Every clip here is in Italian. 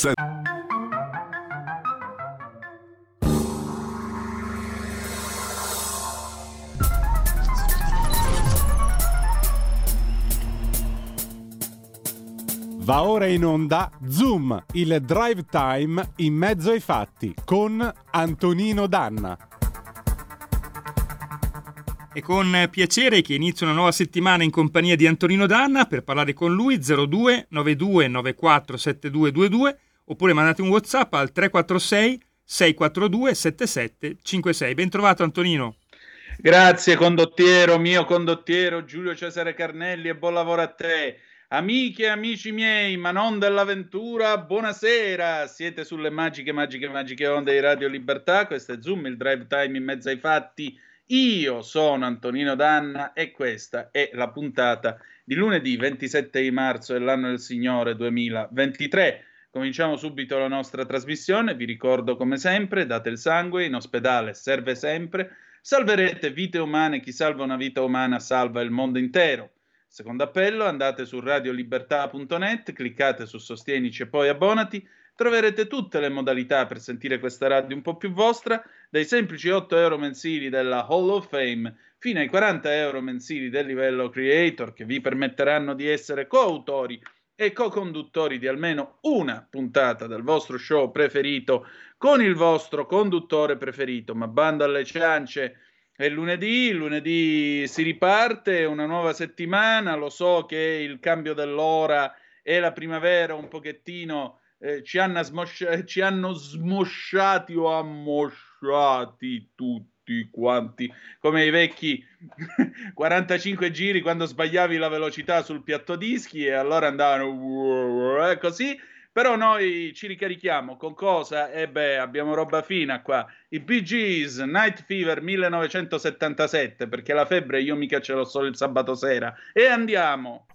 Va ora in onda Zoom, il drive time in mezzo ai fatti con Antonino Danna. È con piacere che inizio una nuova settimana in compagnia di Antonino Danna per parlare con lui 02 92 94 7222 oppure mandate un WhatsApp al 346 642 7756. Ben trovato Antonino. Grazie condottiero, mio condottiero Giulio Cesare Carnelli e buon lavoro a te. Amiche e amici miei, ma non dell'avventura, buonasera! Siete sulle magiche, magiche, magiche onde di Radio Libertà. Questo è Zoom, il drive time in mezzo ai fatti. Io sono Antonino Danna e questa è la puntata di lunedì 27 di marzo dell'anno del Signore 2023. Cominciamo subito la nostra trasmissione. Vi ricordo come sempre, date il sangue, in ospedale serve sempre. Salverete vite umane, chi salva una vita umana salva il mondo intero. Secondo appello, andate su radiolibertà.net, cliccate su Sostienici e poi abbonati. Troverete tutte le modalità per sentire questa radio un po' più vostra, dai semplici 8 euro mensili della Hall of Fame fino ai 40 euro mensili del livello Creator, che vi permetteranno di essere coautori e co-conduttori di almeno una puntata del vostro show preferito con il vostro conduttore preferito. Ma bando alle ciance è lunedì, lunedì si riparte, una nuova settimana, lo so che il cambio dell'ora e la primavera un pochettino eh, ci, hanno smosci- ci hanno smosciati o ammosciati tutti quanti, come i vecchi 45 giri quando sbagliavi la velocità sul piatto dischi e allora andavano così però noi ci ricarichiamo con cosa? E eh beh, abbiamo roba fina qua. I Bee Night Fever 1977, perché la febbre io mica ce l'ho solo il sabato sera. E andiamo!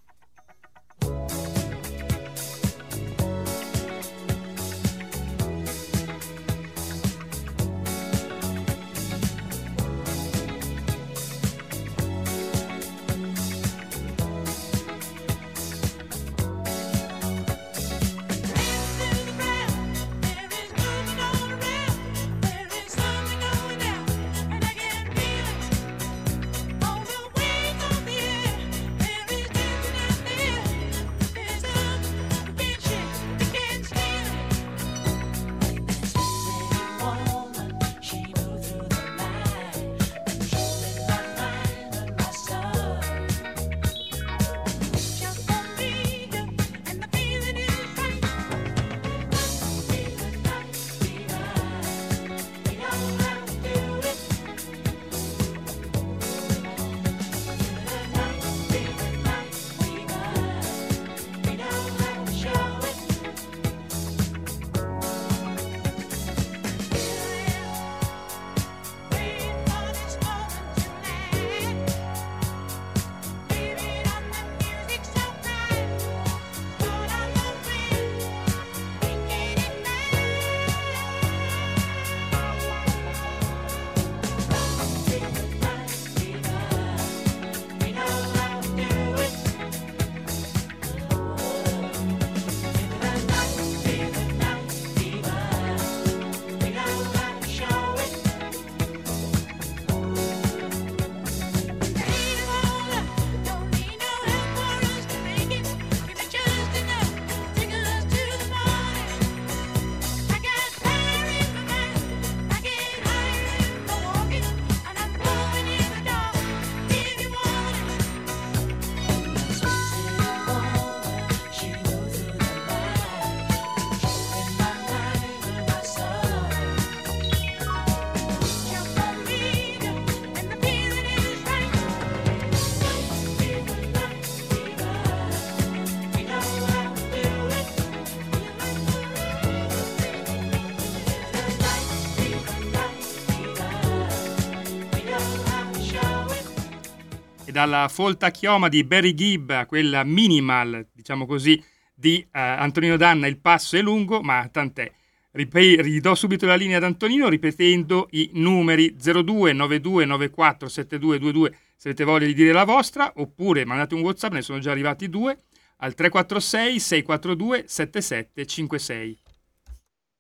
Dalla folta chioma di Barry Gibb a quella minimal, diciamo così, di uh, Antonino Danna, il passo è lungo, ma tant'è. Rip- ridò subito la linea ad Antonino ripetendo i numeri 02 92 94 7222 se avete voglia di dire la vostra, oppure mandate un WhatsApp, ne sono già arrivati due, al 346 642 7756.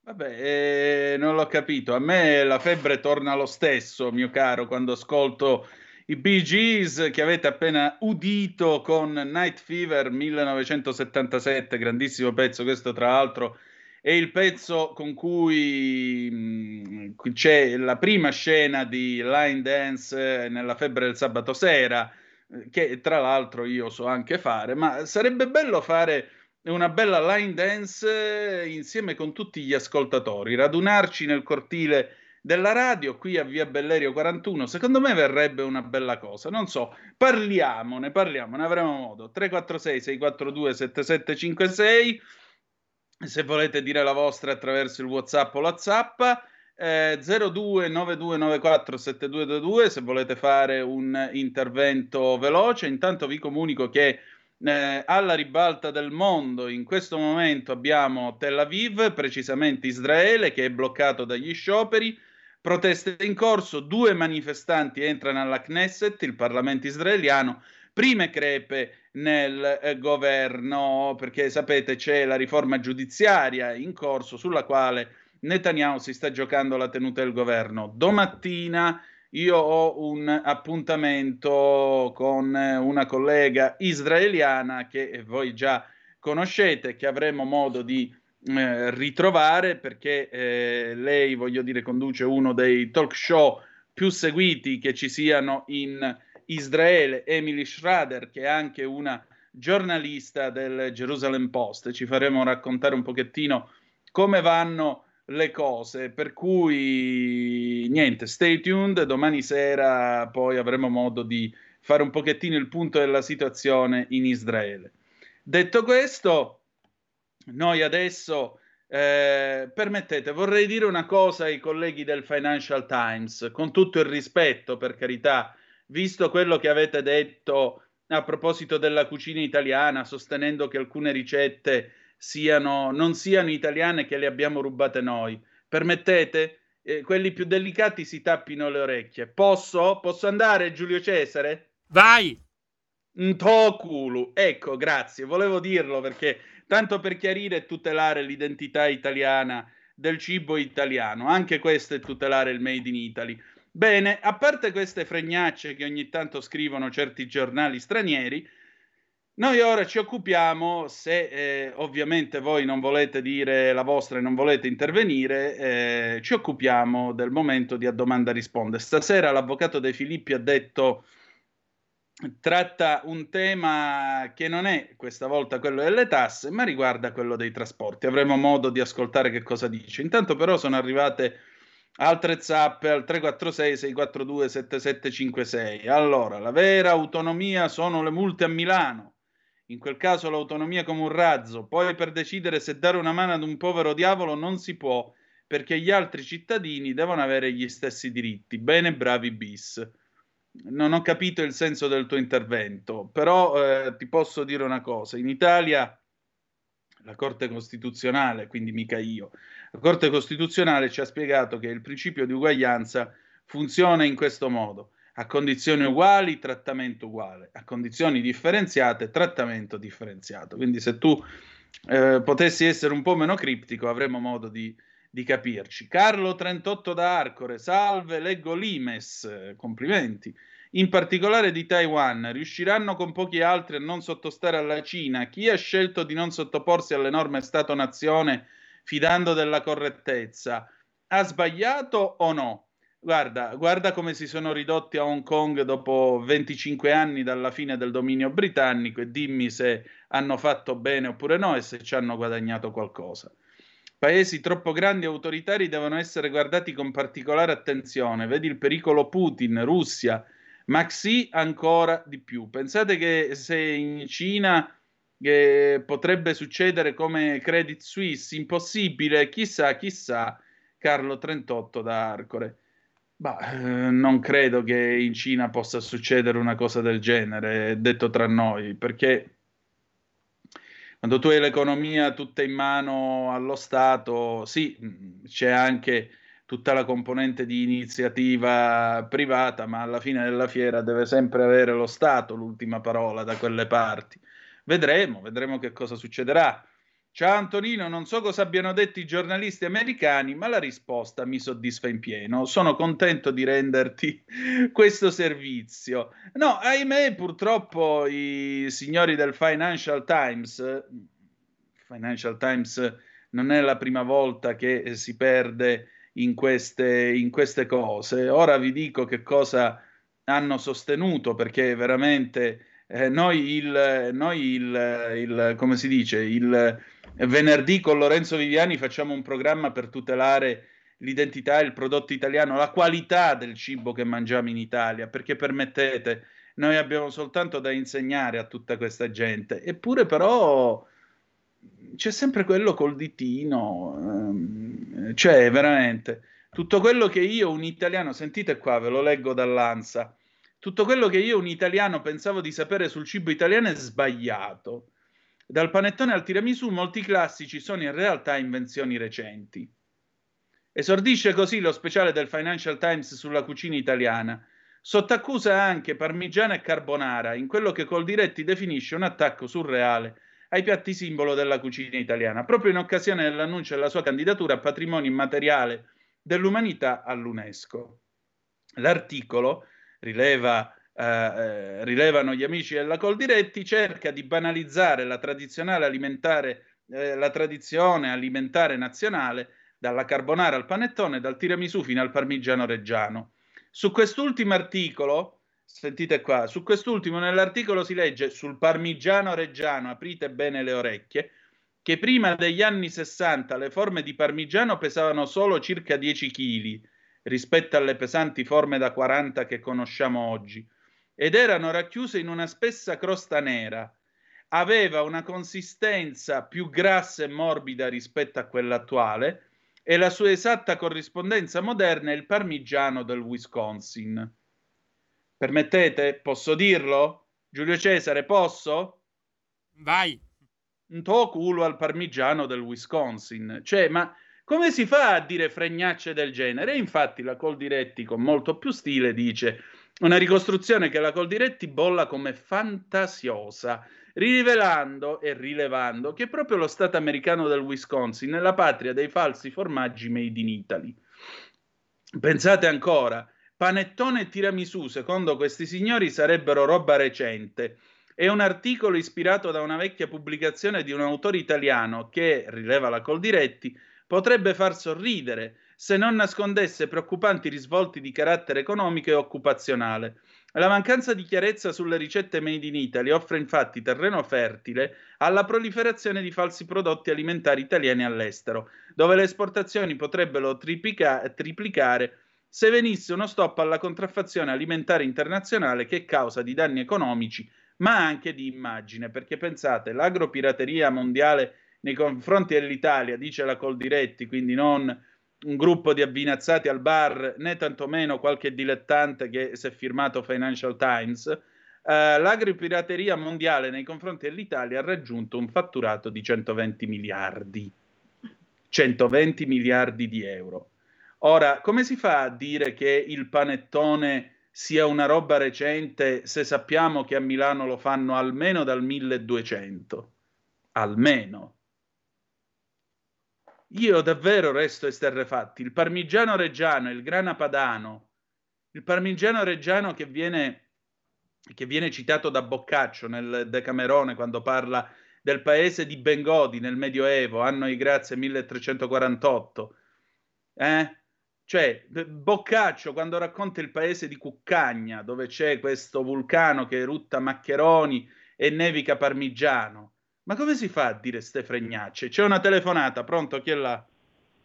Vabbè, eh, non l'ho capito. A me la febbre torna lo stesso, mio caro, quando ascolto i Bee Gees che avete appena udito con Night Fever 1977, grandissimo pezzo, questo tra l'altro è il pezzo con cui mh, c'è la prima scena di Line Dance nella febbre del sabato sera, eh, che tra l'altro io so anche fare, ma sarebbe bello fare una bella line dance insieme con tutti gli ascoltatori, radunarci nel cortile della radio qui a Via Bellerio 41, secondo me verrebbe una bella cosa. Non so, parliamone, parliamone, avremo modo. 346 642 7756 se volete dire la vostra attraverso il WhatsApp o la Zappa. Eh, 0292947222 se volete fare un intervento veloce. Intanto vi comunico che eh, alla ribalta del mondo. In questo momento abbiamo Tel Aviv, precisamente Israele, che è bloccato dagli scioperi. Proteste in corso, due manifestanti entrano alla Knesset, il Parlamento israeliano, prime crepe nel eh, governo, perché sapete c'è la riforma giudiziaria in corso sulla quale Netanyahu si sta giocando la tenuta del governo. Domattina io ho un appuntamento con una collega israeliana che voi già conoscete, che avremo modo di eh, ritrovare perché eh, lei, voglio dire, conduce uno dei talk show più seguiti che ci siano in Israele, Emily Schrader, che è anche una giornalista del Jerusalem Post. Ci faremo raccontare un pochettino come vanno le cose, per cui niente, stay tuned, domani sera poi avremo modo di fare un pochettino il punto della situazione in Israele. Detto questo, noi adesso, eh, permettete, vorrei dire una cosa ai colleghi del Financial Times, con tutto il rispetto, per carità, visto quello che avete detto a proposito della cucina italiana, sostenendo che alcune ricette siano, non siano italiane che le abbiamo rubate noi. Permettete? Eh, quelli più delicati si tappino le orecchie. Posso? Posso andare, Giulio Cesare? Vai! Ntokulu. Ecco, grazie. Volevo dirlo perché tanto per chiarire e tutelare l'identità italiana del cibo italiano. Anche questo è tutelare il Made in Italy. Bene, a parte queste fregnacce che ogni tanto scrivono certi giornali stranieri, noi ora ci occupiamo, se eh, ovviamente voi non volete dire la vostra e non volete intervenire, eh, ci occupiamo del momento di a domanda risponde. Stasera l'avvocato De Filippi ha detto tratta un tema che non è questa volta quello delle tasse, ma riguarda quello dei trasporti. Avremo modo di ascoltare che cosa dice. Intanto però sono arrivate altre zappe al 346 642 7756. Allora, la vera autonomia sono le multe a Milano in quel caso l'autonomia come un razzo, poi per decidere se dare una mano ad un povero diavolo non si può, perché gli altri cittadini devono avere gli stessi diritti. Bene, bravi bis. Non ho capito il senso del tuo intervento, però eh, ti posso dire una cosa, in Italia la Corte Costituzionale, quindi mica io, la Corte Costituzionale ci ha spiegato che il principio di uguaglianza funziona in questo modo a condizioni uguali, trattamento uguale, a condizioni differenziate, trattamento differenziato. Quindi se tu eh, potessi essere un po' meno criptico avremo modo di, di capirci. Carlo 38 da Arcore, salve, leggo Limes, complimenti. In particolare di Taiwan, riusciranno con pochi altri a non sottostare alla Cina? Chi ha scelto di non sottoporsi alle norme Stato-nazione fidando della correttezza? Ha sbagliato o no? Guarda, guarda come si sono ridotti a Hong Kong dopo 25 anni dalla fine del dominio britannico e dimmi se hanno fatto bene oppure no e se ci hanno guadagnato qualcosa. Paesi troppo grandi e autoritari devono essere guardati con particolare attenzione. Vedi il pericolo Putin, Russia, ma sì ancora di più. Pensate che se in Cina eh, potrebbe succedere come Credit Suisse, impossibile, chissà, chissà, Carlo 38 da Arcore. Bah, eh, non credo che in Cina possa succedere una cosa del genere, detto tra noi, perché quando tu hai l'economia tutta in mano allo Stato, sì, c'è anche tutta la componente di iniziativa privata, ma alla fine della fiera deve sempre avere lo Stato l'ultima parola da quelle parti. Vedremo, vedremo che cosa succederà. Ciao Antonino, non so cosa abbiano detto i giornalisti americani, ma la risposta mi soddisfa in pieno. Sono contento di renderti questo servizio. No, ahimè, purtroppo i signori del Financial Times, Financial Times non è la prima volta che si perde in queste, in queste cose. Ora vi dico che cosa hanno sostenuto, perché veramente eh, noi, il, noi il, il, come si dice, il venerdì con Lorenzo Viviani facciamo un programma per tutelare l'identità e il prodotto italiano, la qualità del cibo che mangiamo in Italia, perché permettete, noi abbiamo soltanto da insegnare a tutta questa gente, eppure però c'è sempre quello col ditino, ehm, cioè veramente tutto quello che io, un italiano, sentite qua, ve lo leggo dall'ANSA, tutto quello che io, un italiano, pensavo di sapere sul cibo italiano è sbagliato. Dal panettone al tiramisù molti classici sono in realtà invenzioni recenti. Esordisce così lo speciale del Financial Times sulla cucina italiana. Sottaccusa anche parmigiana e carbonara in quello che Coldiretti definisce un attacco surreale ai piatti simbolo della cucina italiana, proprio in occasione dell'annuncio della sua candidatura a patrimonio immateriale dell'umanità all'UNESCO. L'articolo, rileva, eh, rilevano gli amici della Coldiretti, cerca di banalizzare la alimentare, eh, la tradizione alimentare nazionale, dalla carbonara al panettone, dal tiramisù fino al parmigiano reggiano. Su quest'ultimo articolo, Sentite qua, su quest'ultimo nell'articolo si legge sul parmigiano reggiano, aprite bene le orecchie, che prima degli anni 60 le forme di parmigiano pesavano solo circa 10 kg rispetto alle pesanti forme da 40 che conosciamo oggi ed erano racchiuse in una spessa crosta nera. Aveva una consistenza più grassa e morbida rispetto a quella attuale e la sua esatta corrispondenza moderna è il parmigiano del Wisconsin. Permettete? Posso dirlo? Giulio Cesare, posso? Vai. Un tuo culo al parmigiano del Wisconsin. Cioè, ma come si fa a dire fregnacce del genere? E infatti la Coldiretti con molto più stile dice una ricostruzione che la Coldiretti bolla come fantasiosa, rivelando e rilevando che proprio lo Stato americano del Wisconsin è la patria dei falsi formaggi made in Italy. Pensate ancora, Panettone e tiramisù, secondo questi signori, sarebbero roba recente. È un articolo ispirato da una vecchia pubblicazione di un autore italiano che, rileva la Coldiretti, potrebbe far sorridere se non nascondesse preoccupanti risvolti di carattere economico e occupazionale. La mancanza di chiarezza sulle ricette made in Italy offre infatti terreno fertile alla proliferazione di falsi prodotti alimentari italiani all'estero, dove le esportazioni potrebbero triplica- triplicare se venisse uno stop alla contraffazione alimentare internazionale che è causa di danni economici, ma anche di immagine, perché pensate, l'agropirateria mondiale nei confronti dell'Italia, dice la Coldiretti, quindi non un gruppo di avvinazzati al bar, né tantomeno qualche dilettante che si è firmato Financial Times, eh, l'agropirateria mondiale nei confronti dell'Italia ha raggiunto un fatturato di 120 miliardi. 120 miliardi di euro. Ora, come si fa a dire che il panettone sia una roba recente se sappiamo che a Milano lo fanno almeno dal 1200? Almeno. Io davvero resto esterrefatti. Il parmigiano reggiano, il grana padano, il parmigiano reggiano che viene, che viene citato da Boccaccio nel Decamerone quando parla del paese di Bengodi nel Medioevo, anno di grazia 1348. Eh? Cioè, Boccaccio quando racconta il paese di Cuccagna, dove c'è questo vulcano che erutta maccheroni e nevica parmigiano, ma come si fa a dire ste fregnacce? C'è una telefonata, pronto? Chi è là?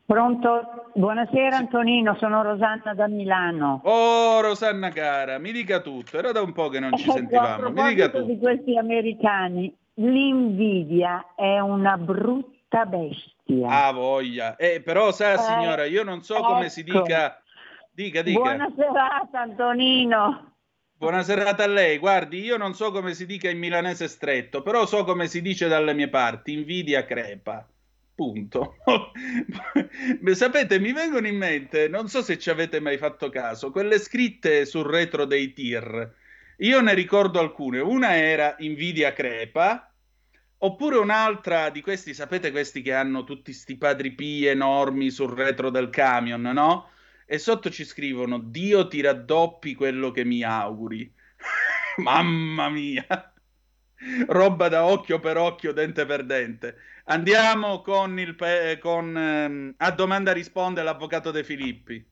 Pronto? Buonasera sì. Antonino, sono Rosanna da Milano. Oh Rosanna cara, mi dica tutto, era da un po' che non ci sentivamo, mi dica tutto. di questi americani, l'invidia è una brutta bestia bestia. Ah, voglia. Eh, però sa, eh, signora, io non so ecco. come si ecco. dica. Dica, dica. Buona serata, Antonino. Buona serata a lei. Guardi, io non so come si dica in milanese stretto, però so come si dice dalle mie parti. Invidia crepa. Punto. Sapete, mi vengono in mente, non so se ci avete mai fatto caso, quelle scritte sul retro dei tir. Io ne ricordo alcune. Una era Invidia crepa, Oppure un'altra di questi, sapete questi che hanno tutti sti padri P enormi sul retro del camion, no? E sotto ci scrivono Dio ti raddoppi quello che mi auguri. Mamma mia! Roba da occhio per occhio, dente per dente. Andiamo con il pe- con, ehm, a domanda risponde l'avvocato De Filippi.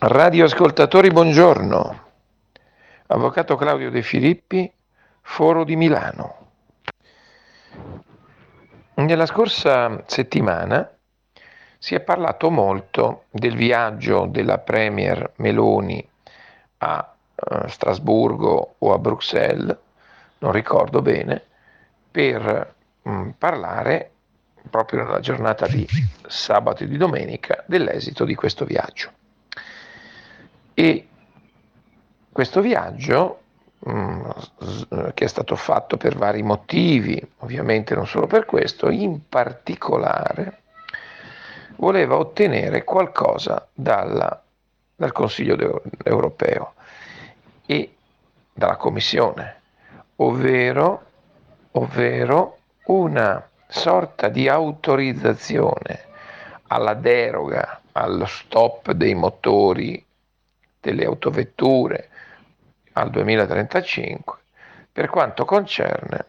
Radioascoltatori, buongiorno. Avvocato Claudio De Filippi, Foro di Milano. Nella scorsa settimana si è parlato molto del viaggio della Premier Meloni a uh, Strasburgo o a Bruxelles, non ricordo bene, per um, parlare proprio nella giornata di sabato e di domenica dell'esito di questo viaggio. E questo viaggio Mm, che è stato fatto per vari motivi, ovviamente non solo per questo, in particolare voleva ottenere qualcosa dalla, dal Consiglio europeo e dalla Commissione, ovvero, ovvero una sorta di autorizzazione alla deroga, allo stop dei motori delle autovetture, al 2035 per quanto concerne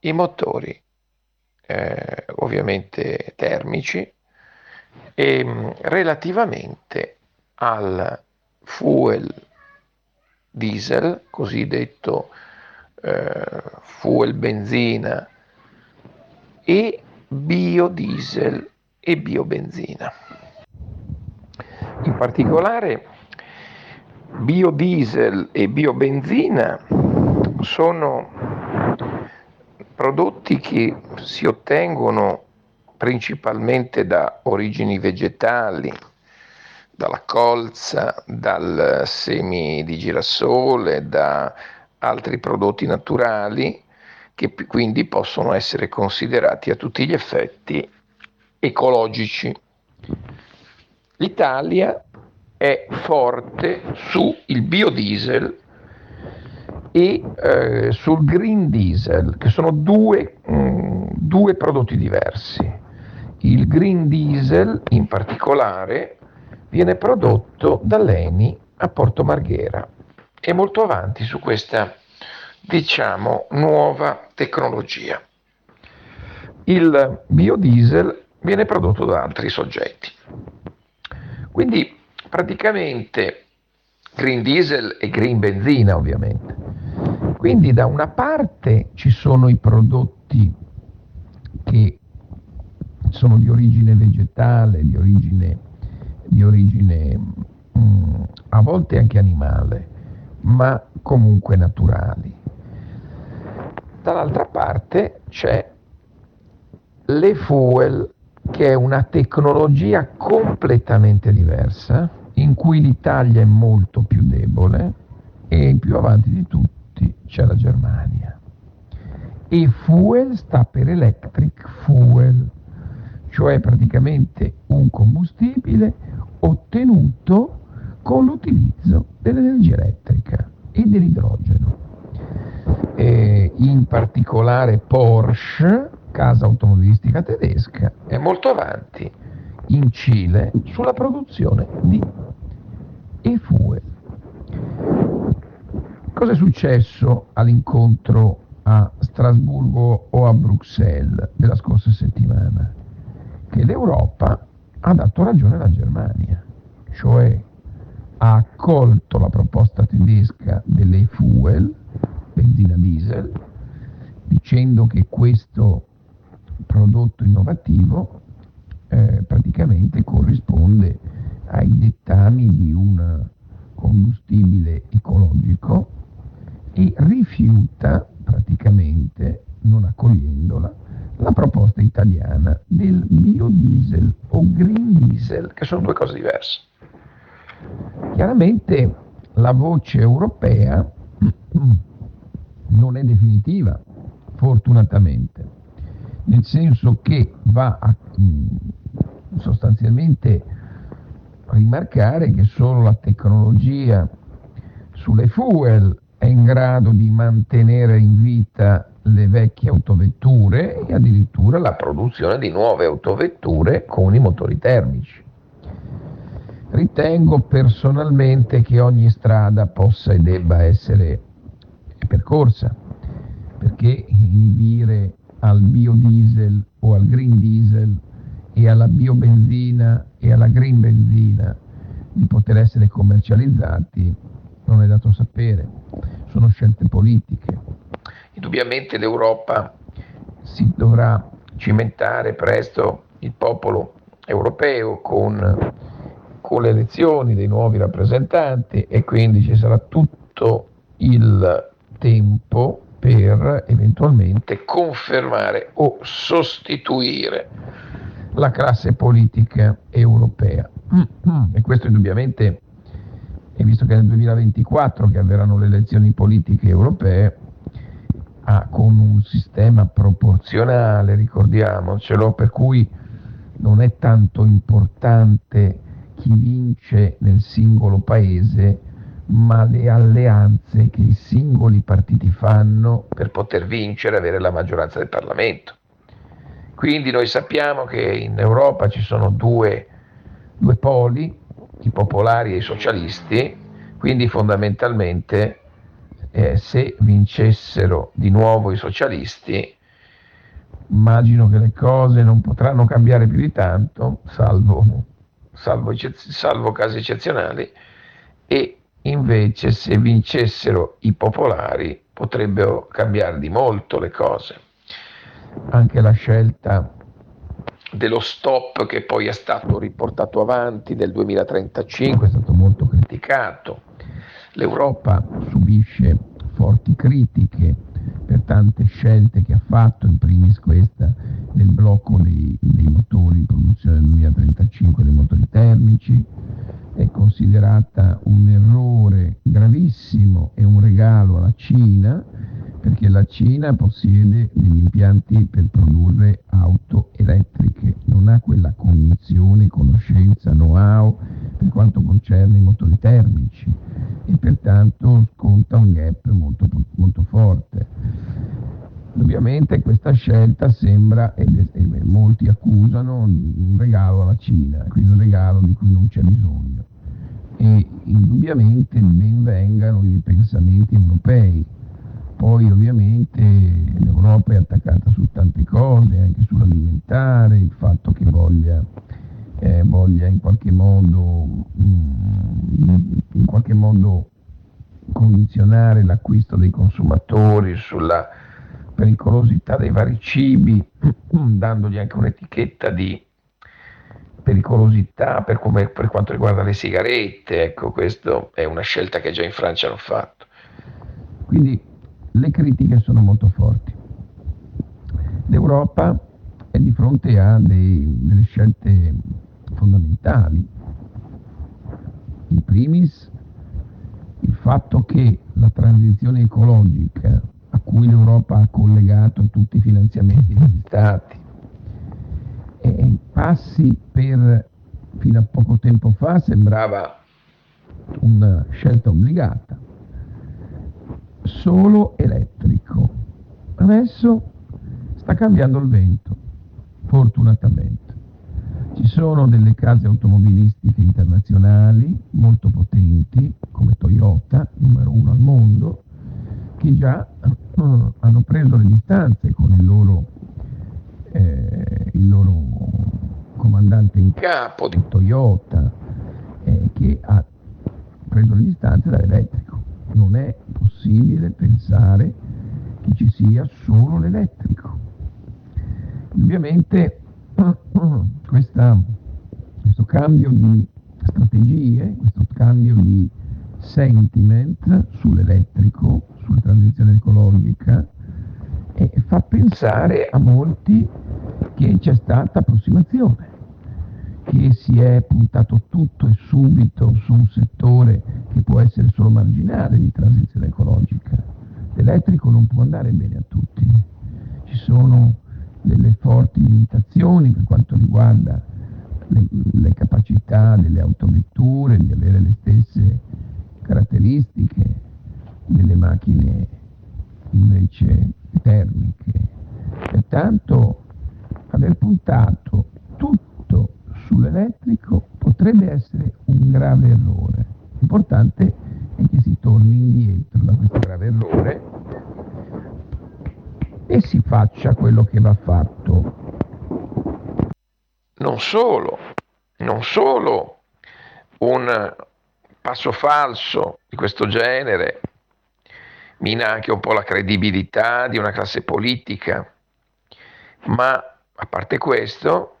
i motori eh, ovviamente termici e mm, relativamente al fuel diesel, cosiddetto eh, fuel benzina e biodiesel e biobenzina. In particolare biodiesel e biobenzina sono prodotti che si ottengono principalmente da origini vegetali, dalla colza, dal semi di girasole, da altri prodotti naturali che quindi possono essere considerati a tutti gli effetti ecologici. L'Italia è forte sul biodiesel e eh, sul green diesel, che sono due, mh, mm, due prodotti diversi. Il green diesel in particolare viene prodotto dall'ENI a Porto Marghera. È molto avanti su questa, diciamo, nuova tecnologia. Il biodiesel viene prodotto da altri soggetti. Quindi praticamente green diesel e green benzina ovviamente. Quindi da una parte ci sono i prodotti che sono di origine vegetale, di origine, di origine mh, mm, a volte anche animale, ma comunque naturali. Dall'altra parte c'è le fuel, che è una tecnologia completamente diversa, in cui l'Italia è molto più debole e più avanti di tutti c'è la Germania. E fuel sta per electric fuel, cioè praticamente un combustibile ottenuto con l'utilizzo dell'energia elettrica e dell'idrogeno. E in particolare Porsche, casa automobilistica tedesca, è molto avanti in Cile sulla produzione di e-fuel. Cosa è successo all'incontro a Strasburgo o a Bruxelles della scorsa settimana? Che l'Europa ha dato ragione alla Germania, cioè ha accolto la proposta tedesca dell'e-fuel, benzina diesel, dicendo che questo prodotto innovativo eh, praticamente corrisponde ai dettami di un combustibile ecologico e rifiuta praticamente, non accogliendola, la proposta italiana del biodiesel o green diesel, che sono due cose diverse. Chiaramente la voce europea non è definitiva, fortunatamente, nel senso che va a sostanzialmente rimarcare che solo la tecnologia sulle fuel è in grado di mantenere in vita le vecchie autovetture e addirittura la produzione di nuove autovetture con i motori termici. Ritengo personalmente che ogni strada possa e debba essere percorsa, perché inibire al biodiesel o al green diesel e alla biobenzina e alla green benzina di poter essere commercializzati non è dato sapere, sono scelte politiche. Indubbiamente l'Europa si dovrà cimentare presto il popolo europeo con, con le elezioni dei nuovi rappresentanti e quindi ci sarà tutto il tempo per eventualmente confermare o sostituire la classe politica europea. E questo indubbiamente, e visto che è nel 2024 che avverranno le elezioni politiche europee, ah, con un sistema proporzionale, ricordiamocelo, per cui non è tanto importante chi vince nel singolo paese, ma le alleanze che i singoli partiti fanno per poter vincere e avere la maggioranza del Parlamento. Quindi noi sappiamo che in Europa ci sono due, due poli, i popolari e i socialisti, quindi fondamentalmente eh, se vincessero di nuovo i socialisti, immagino che le cose non potranno cambiare più di tanto, salvo, salvo, salvo casi eccezionali, e invece se vincessero i popolari potrebbero cambiare di molto le cose. Anche la scelta dello stop che poi è stato riportato avanti del 2035 è stato molto criticato. L'Europa subisce forti critiche per tante scelte che ha fatto, in primis questa del blocco dei, dei motori in produzione del 2035 dei motori termici, è considerata un errore gravissimo e un regalo alla Cina perché la Cina possiede degli impianti per produrre auto elettriche, non ha quella cognizione, conoscenza, know-how per quanto concerne i motori termici e pertanto sconta un gap molto, molto forte. Ovviamente questa scelta sembra, e molti accusano, un regalo alla Cina, quindi un regalo di cui non c'è bisogno. E indubbiamente ben vengano i pensamenti europei, poi ovviamente l'Europa è attaccata su tante cose, anche sull'alimentare, il fatto che voglia, eh, voglia in, qualche modo, mm, in qualche modo condizionare l'acquisto dei consumatori sulla pericolosità dei vari cibi, dandogli anche un'etichetta di pericolosità per, come, per quanto riguarda le sigarette, ecco, questa è una scelta che già in Francia hanno fatto. Quindi le critiche sono molto forti. L'Europa è di fronte a dei, delle scelte fondamentali. In primis il fatto che la transizione ecologica a cui l'Europa ha collegato tutti i finanziamenti degli Stati e passi per fino a poco tempo fa sembrava una scelta obbligata solo elettrico. Adesso sta cambiando il vento, fortunatamente. Ci sono delle case automobilistiche internazionali molto potenti, come Toyota, numero uno al mondo, che già uh, hanno preso le distanze con il loro, eh, il loro comandante in capo di Toyota, eh, che ha preso le distanze dall'elettrico non è possibile pensare che ci sia solo l'elettrico. Ovviamente questa, questo cambio di strategie, questo cambio di sentiment sull'elettrico, sulla transizione ecologica, eh, fa pensare a molti che c'è stata approssimazione che si è puntato tutto e subito su un settore che può essere solo marginale di transizione ecologica. L'elettrico non può andare bene a tutti, ci sono delle forti limitazioni per quanto riguarda le, le capacità delle autovetture di avere le stesse caratteristiche delle macchine invece termiche. Pertanto aver puntato tutto sull'elettrico potrebbe essere un grave errore. L'importante è che si torni indietro da questo grave errore e si faccia quello che va fatto. Non solo, non solo un passo falso di questo genere mina anche un po' la credibilità di una classe politica, ma a parte questo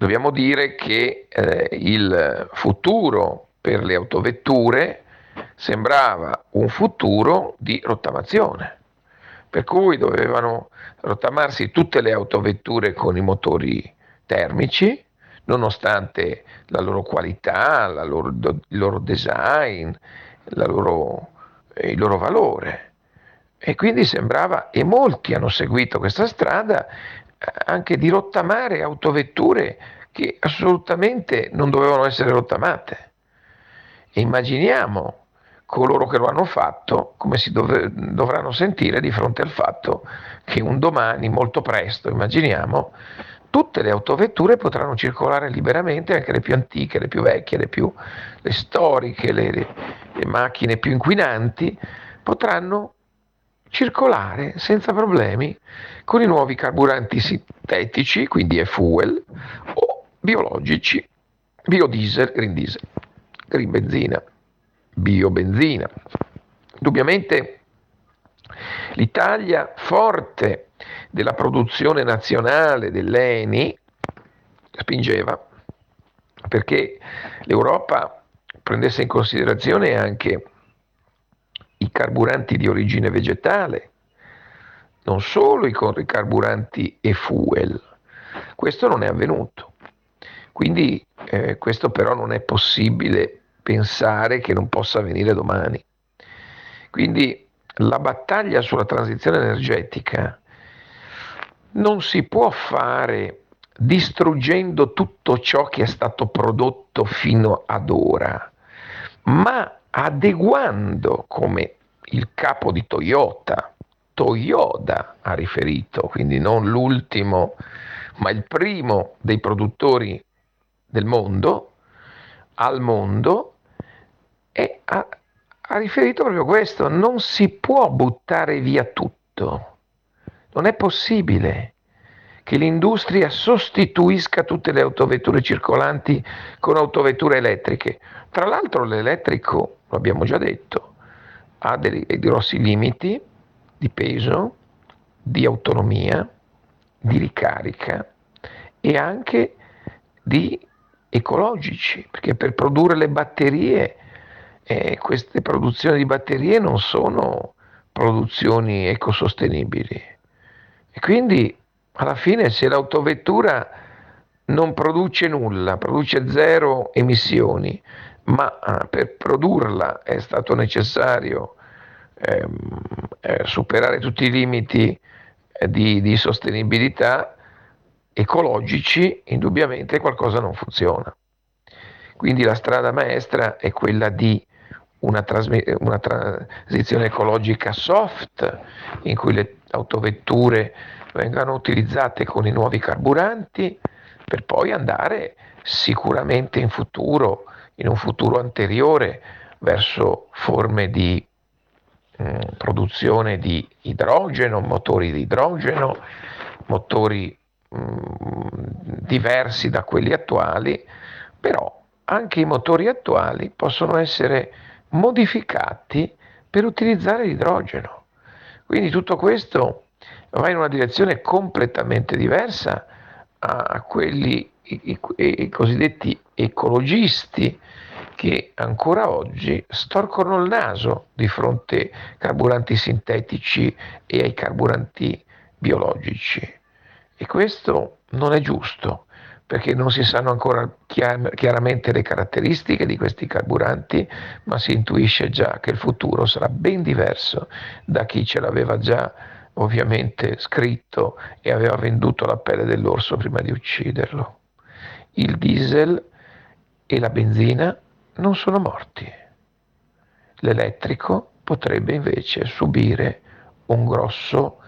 dobbiamo dire che eh, il futuro per le autovetture sembrava un futuro di rottamazione, per cui dovevano rottamarsi tutte le autovetture con i motori termici, nonostante la loro qualità, la loro, il loro design, loro, il loro valore. E quindi sembrava, e molti hanno seguito questa strada, eh, anche di rottamare autovetture che assolutamente non dovevano essere rottamate. Immaginiamo coloro che lo hanno fatto come si dov- dovranno sentire di fronte al fatto che un domani, molto presto, immaginiamo, tutte le autovetture potranno circolare liberamente, anche le più antiche, le più vecchie, le, più, le storiche, le, le macchine più inquinanti, potranno circolare senza problemi con i nuovi carburanti sintetici, quindi è fuel, o biologici, biodiesel, green diesel, green benzina, biobenzina. Indubbiamente l'Italia forte della produzione nazionale dell'ENI spingeva perché l'Europa prendesse in considerazione anche i carburanti di origine vegetale, non solo i carburanti e fuel. Questo non è avvenuto. Quindi eh, questo però non è possibile pensare che non possa avvenire domani. Quindi la battaglia sulla transizione energetica non si può fare distruggendo tutto ciò che è stato prodotto fino ad ora, ma adeguando come il capo di Toyota, Toyota ha riferito, quindi non l'ultimo, ma il primo dei produttori del mondo, al mondo, e ha, ha riferito proprio questo, non si può buttare via tutto. Non è possibile che l'industria sostituisca tutte le autovetture circolanti con autovetture elettriche. Tra l'altro l'elettrico, lo abbiamo già detto, ha dei, dei grossi limiti di peso, di autonomia, di ricarica e anche di ecologici, perché per produrre le batterie, eh, queste produzioni di batterie non sono produzioni ecosostenibili. E quindi alla fine se l'autovettura non produce nulla, produce zero emissioni, ma ah, per produrla è stato necessario ehm, eh, superare tutti i limiti eh, di, di sostenibilità ecologici, indubbiamente qualcosa non funziona. Quindi la strada maestra è quella di una, trasmi- una transizione ecologica soft, in cui le autovetture vengano utilizzate con i nuovi carburanti, per poi andare sicuramente in futuro, in un futuro anteriore, verso forme di eh, produzione di idrogeno, motori di idrogeno, motori mh, mm, diversi da quelli attuali, però anche i motori attuali possono essere modificati per utilizzare l'idrogeno. Quindi tutto questo va in una direzione completamente diversa a quelli i, i, i cosiddetti ecologisti che ancora oggi storcono il naso di fronte ai carburanti sintetici e ai carburanti biologici. E questo non è giusto perché non si sanno ancora chiar- chiaramente le caratteristiche di questi carburanti, ma si intuisce già che il futuro sarà ben diverso da chi ce l'aveva già ovviamente scritto e aveva venduto la pelle dell'orso prima di ucciderlo. Il diesel e la benzina non sono morti. L'elettrico potrebbe invece subire un grosso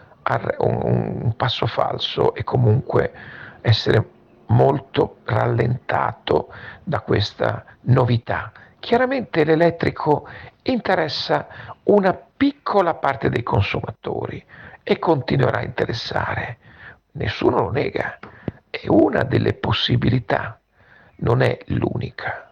un, passo falso e comunque essere molto rallentato da questa novità. Chiaramente l'elettrico interessa una piccola parte dei consumatori e continuerà a interessare. Nessuno lo nega, è una delle possibilità, non è l'unica.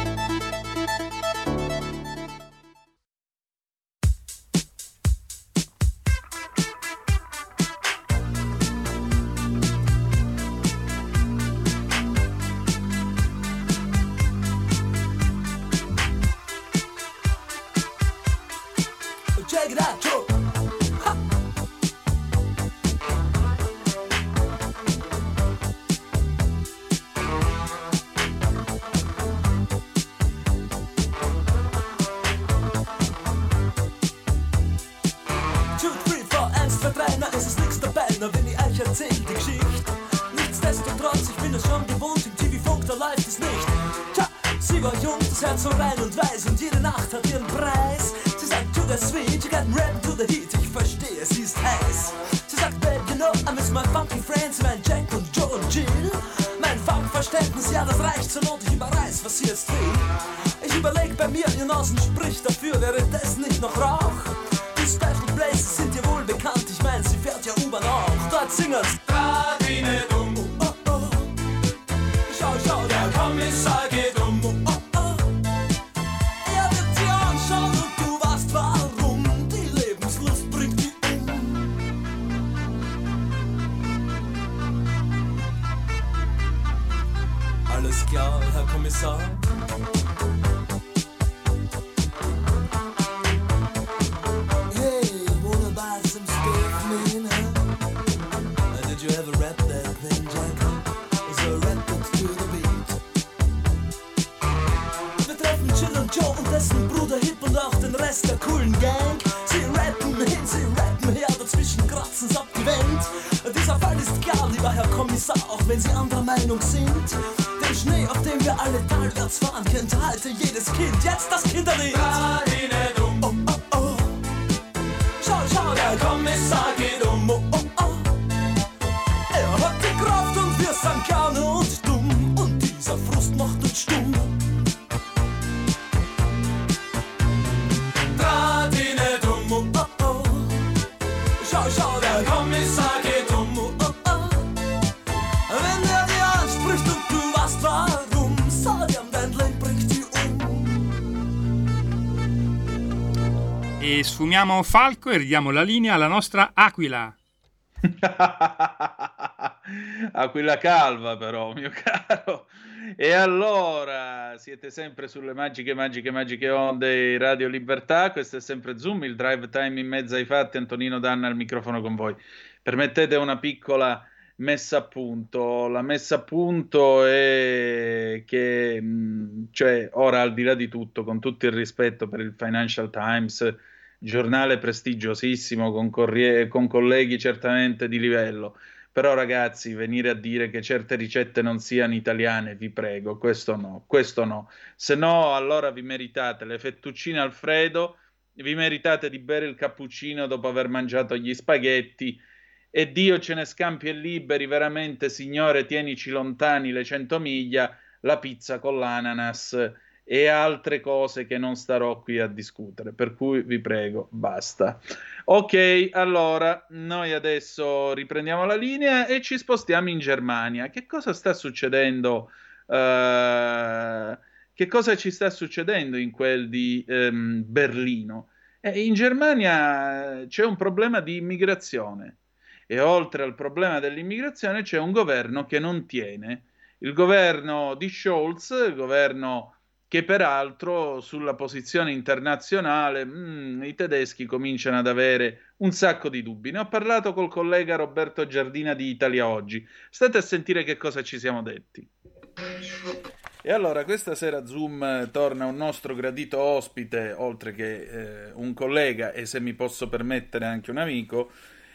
wenn sie anderer Meinung sind. Den Schnee, auf dem wir alle talwärts fahren, kennt heute jedes Kind. Jetzt das Kinderlied. Fahr ihnen um. Oh, oh, oh. Schau, schau, der Kommissar geht um. Sfumiamo Falco e ridiamo la linea alla nostra Aquila. Aquila calva però, mio caro. E allora, siete sempre sulle magiche, magiche, magiche onde Radio Libertà. Questo è sempre Zoom, il drive time in mezzo ai fatti. Antonino Danna al microfono con voi. Permettete una piccola messa a punto. La messa a punto è che, cioè, ora al di là di tutto, con tutto il rispetto per il Financial Times, giornale prestigiosissimo con, corrie- con colleghi certamente di livello. Però ragazzi, venire a dire che certe ricette non siano italiane, vi prego, questo no, questo no. Se no, allora vi meritate le fettuccine Alfredo, vi meritate di bere il cappuccino dopo aver mangiato gli spaghetti e Dio ce ne scampi e liberi, veramente, Signore, tienici lontani le cento miglia, la pizza con l'ananas e altre cose che non starò qui a discutere, per cui vi prego, basta. Ok, allora noi adesso riprendiamo la linea e ci spostiamo in Germania. Che cosa sta succedendo? Uh, che cosa ci sta succedendo in quel di um, Berlino? Eh, in Germania c'è un problema di immigrazione e oltre al problema dell'immigrazione c'è un governo che non tiene. Il governo di Scholz, il governo che peraltro sulla posizione internazionale mh, mm, i tedeschi cominciano ad avere un sacco di dubbi. Ne ho parlato col collega Roberto Giardina di Italia Oggi. State a sentire che cosa ci siamo detti. E allora, questa sera Zoom torna un nostro gradito ospite, oltre che eh, un collega e se mi posso permettere anche un amico,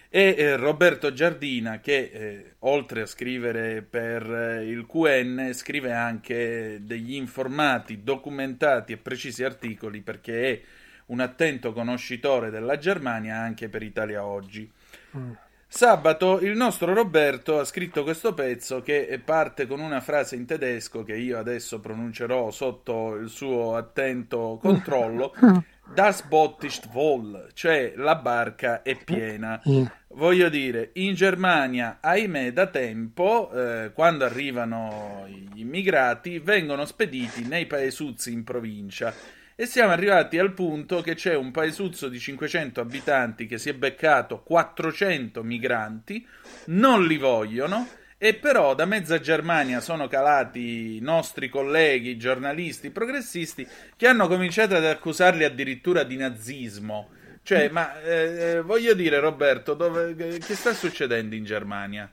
e eh, Roberto Giardina che eh, oltre a scrivere per eh, il QN scrive anche degli informati, documentati e precisi articoli perché è un attento conoscitore della Germania anche per Italia Oggi. Mm. Sabato il nostro Roberto ha scritto questo pezzo che parte con una frase in tedesco che io adesso pronuncerò sotto il suo attento controllo. Das Boot ist voll, cioè la barca è piena. Voglio dire, in Germania, ahimè, da tempo, eh, quando arrivano gli immigrati, vengono spediti nei paesuzzi in provincia e siamo arrivati al punto che c'è un paesuzzo di 500 abitanti che si è beccato 400 migranti, non li vogliono e però da mezza Germania sono calati i nostri colleghi, giornalisti, progressisti che hanno cominciato ad accusarli addirittura di nazismo. Cioè, ma eh, voglio dire, Roberto, dove, che sta succedendo in Germania?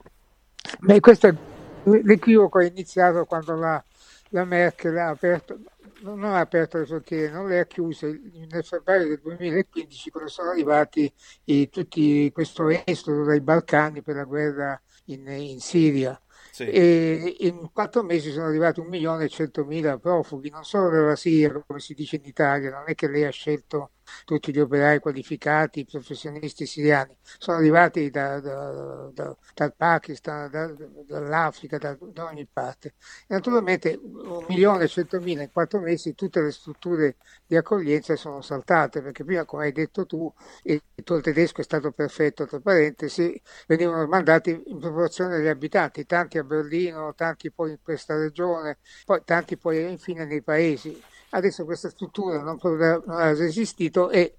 Beh, questo è l'equivoco è iniziato quando la, la Merkel ha aperto, non ha aperto le frontiere, non le ha chiuse. Nel febbraio del 2015, quando sono arrivati i, tutti questo esodo dai Balcani per la guerra in, in Siria. Sì. E in quattro mesi sono arrivati un milione e centomila profughi, non solo dalla Siria, come si dice in Italia, non è che lei ha scelto tutti gli operai qualificati, i professionisti siriani, sono arrivati da, da, da, dal Pakistan, dall'Africa, da, ogni parte. E naturalmente un milione e centomila in quattro mesi tutte le strutture di accoglienza sono saltate, perché prima, come hai detto tu, il tuo tedesco è stato perfetto, tra parentesi, venivano mandati in proporzione agli abitanti, tanti a Berlino, tanti poi in questa regione, poi tanti poi infine nei paesi adesso questa struttura non, non ha resistito e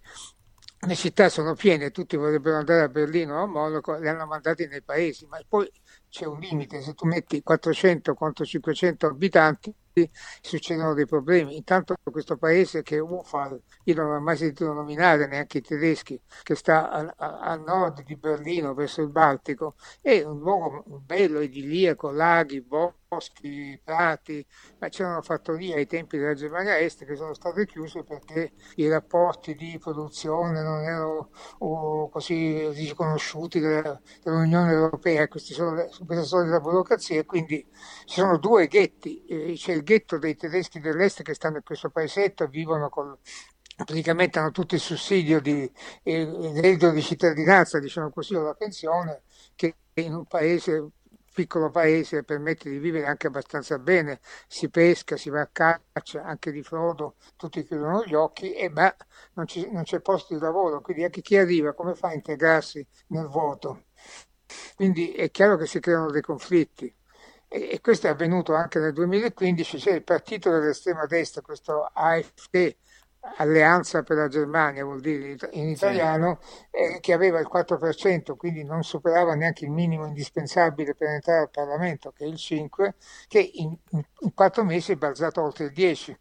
le città sono piene, tutti vorrebbero andare a Berlino o a Monaco, li hanno mandati nei paesi, ma poi c'è un limite, se tu metti 400 contro 500 abitanti succedono dei problemi. Intanto questo paese che Ufal, io non ho mai sentito nominare neanche i tedeschi, che sta a, a, a nord di Berlino verso il Baltico, è un luogo bello, idilliaco, laghi, boschi, prati, ma c'erano fattorie ai tempi della Germania Est che sono state chiuse perché i rapporti di produzione non erano oh, così riconosciuti della, dell'Unione Europea, sono, questa solita burocrazia, e quindi ci sono due ghetti, eh, c'è il ghetto dei tedeschi dell'est che stanno in questo paesetto vivono con, praticamente hanno tutto il sussidio di reddito di cittadinanza, diciamo così, o la pensione, che in un paese piccolo paese permette di vivere anche abbastanza bene, si pesca, si va a caccia, anche di frodo, tutti chiudono gli occhi e beh, non, ci, non c'è posto di lavoro, quindi anche chi arriva come fa a integrarsi nel vuoto? Quindi è chiaro che si creano dei conflitti e, questo è avvenuto anche nel 2015, c'è il partito dell'estrema destra, questo AFD, Alleanza per la Germania vuol dire in italiano, eh, che aveva il 4%, quindi non superava neanche il minimo indispensabile per entrare al Parlamento, che è il 5%, che in, in 4 mesi è balzato oltre il 10%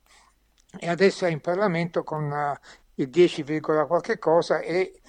e adesso è in Parlamento con uh, il 10, qualche cosa e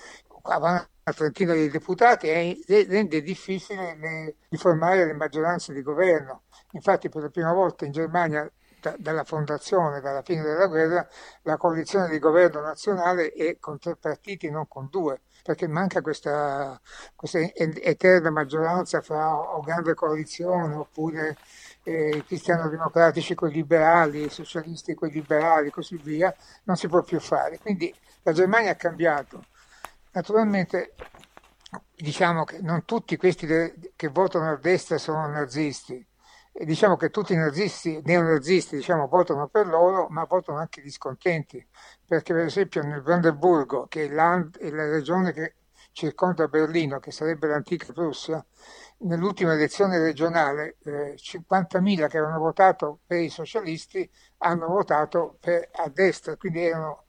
avanti trentina di deputati rende difficile le, formare le maggioranze di governo. Infatti per la prima volta in Germania da, dalla fondazione, dalla fine della guerra, la coalizione di governo nazionale è con tre partiti, non con due, perché manca questa, questa eterna maggioranza fra o grande coalizione oppure eh, cristiano-democratici con i liberali, socialisti con i liberali e così via, non si può più fare. Quindi la Germania ha cambiato Naturalmente diciamo che non tutti questi che votano a destra sono nazisti, e diciamo che tutti i nazisti, neonazisti diciamo, votano per loro, ma votano anche discontenti, perché per esempio nel Brandeburgo, che è, è la regione che circonda Berlino, che sarebbe l'antica Prussia, nell'ultima elezione regionale eh, 50.000 che avevano votato per i socialisti hanno votato per, a destra, quindi erano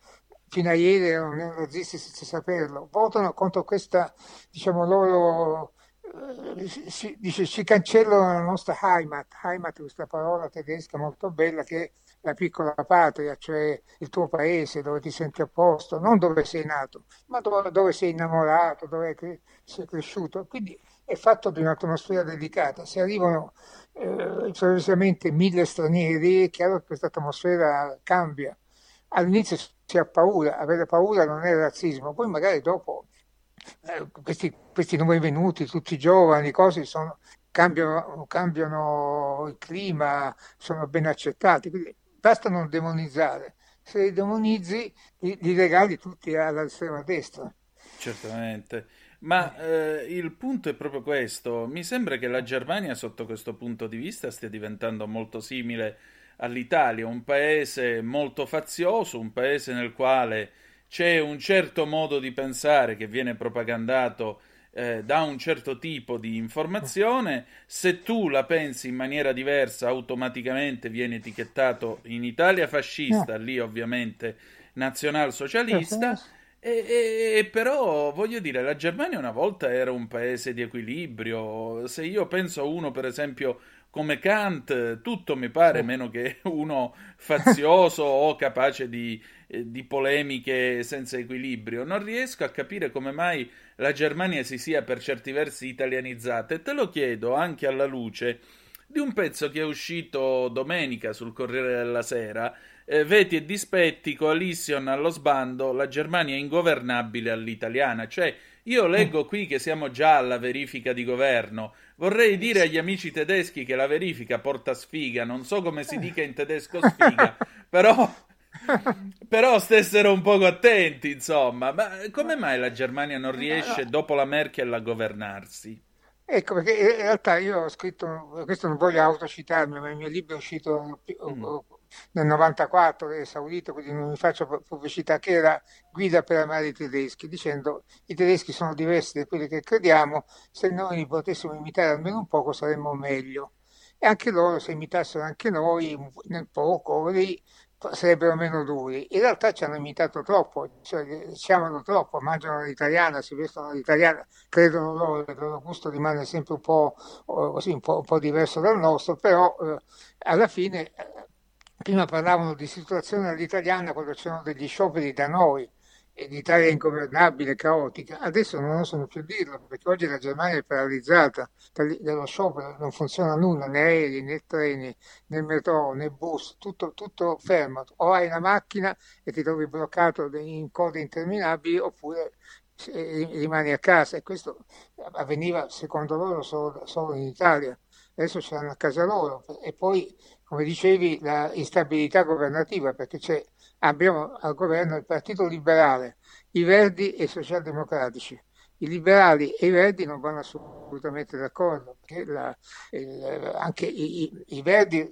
fino a ieri erano neonazisti senza saperlo, votano contro questa, diciamo loro, eh, si, dice, ci cancellano la nostra Heimat, Heimat è questa parola tedesca molto bella che è la piccola patria, cioè il tuo paese dove ti senti a posto, non dove sei nato, ma dove, dove sei innamorato, dove sei cresciuto. Quindi è fatto di un'atmosfera delicata. Se arrivano eh, improvvisamente mille stranieri, è chiaro che questa atmosfera cambia. All'inizio si ha paura, avere paura non è razzismo, poi magari dopo eh, questi, questi, nuovi venuti, tutti giovani, cose sono, cambiano, cambiano il clima, sono ben accettati, quindi basta non demonizzare. Se li demonizzi, li, li regali tutti all'estrema destra. Certamente. Ma eh, il punto è proprio questo. Mi sembra che la Germania, sotto questo punto di vista, stia diventando molto simile all'Italia, un paese molto fazioso, un paese nel quale c'è un certo modo di pensare che viene propagandato eh, da un certo tipo di informazione. Se tu la pensi in maniera diversa, automaticamente viene etichettato in Italia fascista, lì ovviamente nazionalsocialista. E, e, e, però voglio dire, la Germania una volta era un paese di equilibrio. Se io penso a uno, per esempio, come Kant, tutto mi pare meno che uno fazioso o capace di, eh, di polemiche senza equilibrio. Non riesco a capire come mai la Germania si sia per certi versi italianizzata e te lo chiedo anche alla luce di un pezzo che è uscito domenica sul Corriere della Sera eh, veti e dispetti, coalition allo sbando, la Germania è ingovernabile all'italiana. Cioè, io leggo qui che siamo già alla verifica di governo. Vorrei dire agli amici tedeschi che la verifica porta sfiga. Non so come si dica in tedesco sfiga, però, però stessero un poco attenti, insomma. Ma come mai la Germania non riesce, dopo la Merkel, a governarsi? Ecco, perché in realtà io ho scritto, questo non voglio autocitarmi, ma il mio libro è uscito mm nel 94 è esaurito, quindi non mi faccio pubblicità, che era Guida per amare i tedeschi, dicendo i tedeschi sono diversi da quelli che crediamo, se noi li potessimo imitare almeno un poco saremmo meglio. E anche loro, se imitassero anche noi nel poco, lì sarebbero meno duri. In realtà ci hanno imitato troppo, cioè ci amano troppo, mangiano l'italiana, si vestono l'italiana, credono loro che il loro gusto rimane sempre un po', così, un po', un po diverso dal nostro, però eh, alla fine Prima parlavano di situazione all'italiana quando c'erano degli scioperi da noi e l'Italia è ingovernabile, caotica. Adesso non osano più dirlo perché oggi la Germania è paralizzata dallo sciopero, non funziona nulla, né aerei, né treni, né metro, né bus, tutto, tutto fermo. O hai una macchina e ti trovi bloccato in code interminabili oppure rimani a casa e questo avveniva secondo loro solo, solo in Italia. Adesso ce l'hanno a casa loro e poi come dicevi, la instabilità governativa, perché abbiamo al governo il Partito Liberale, i Verdi e i Socialdemocratici. I liberali e i verdi non vanno assolutamente d'accordo, perché la, il, anche i, i, i, verdi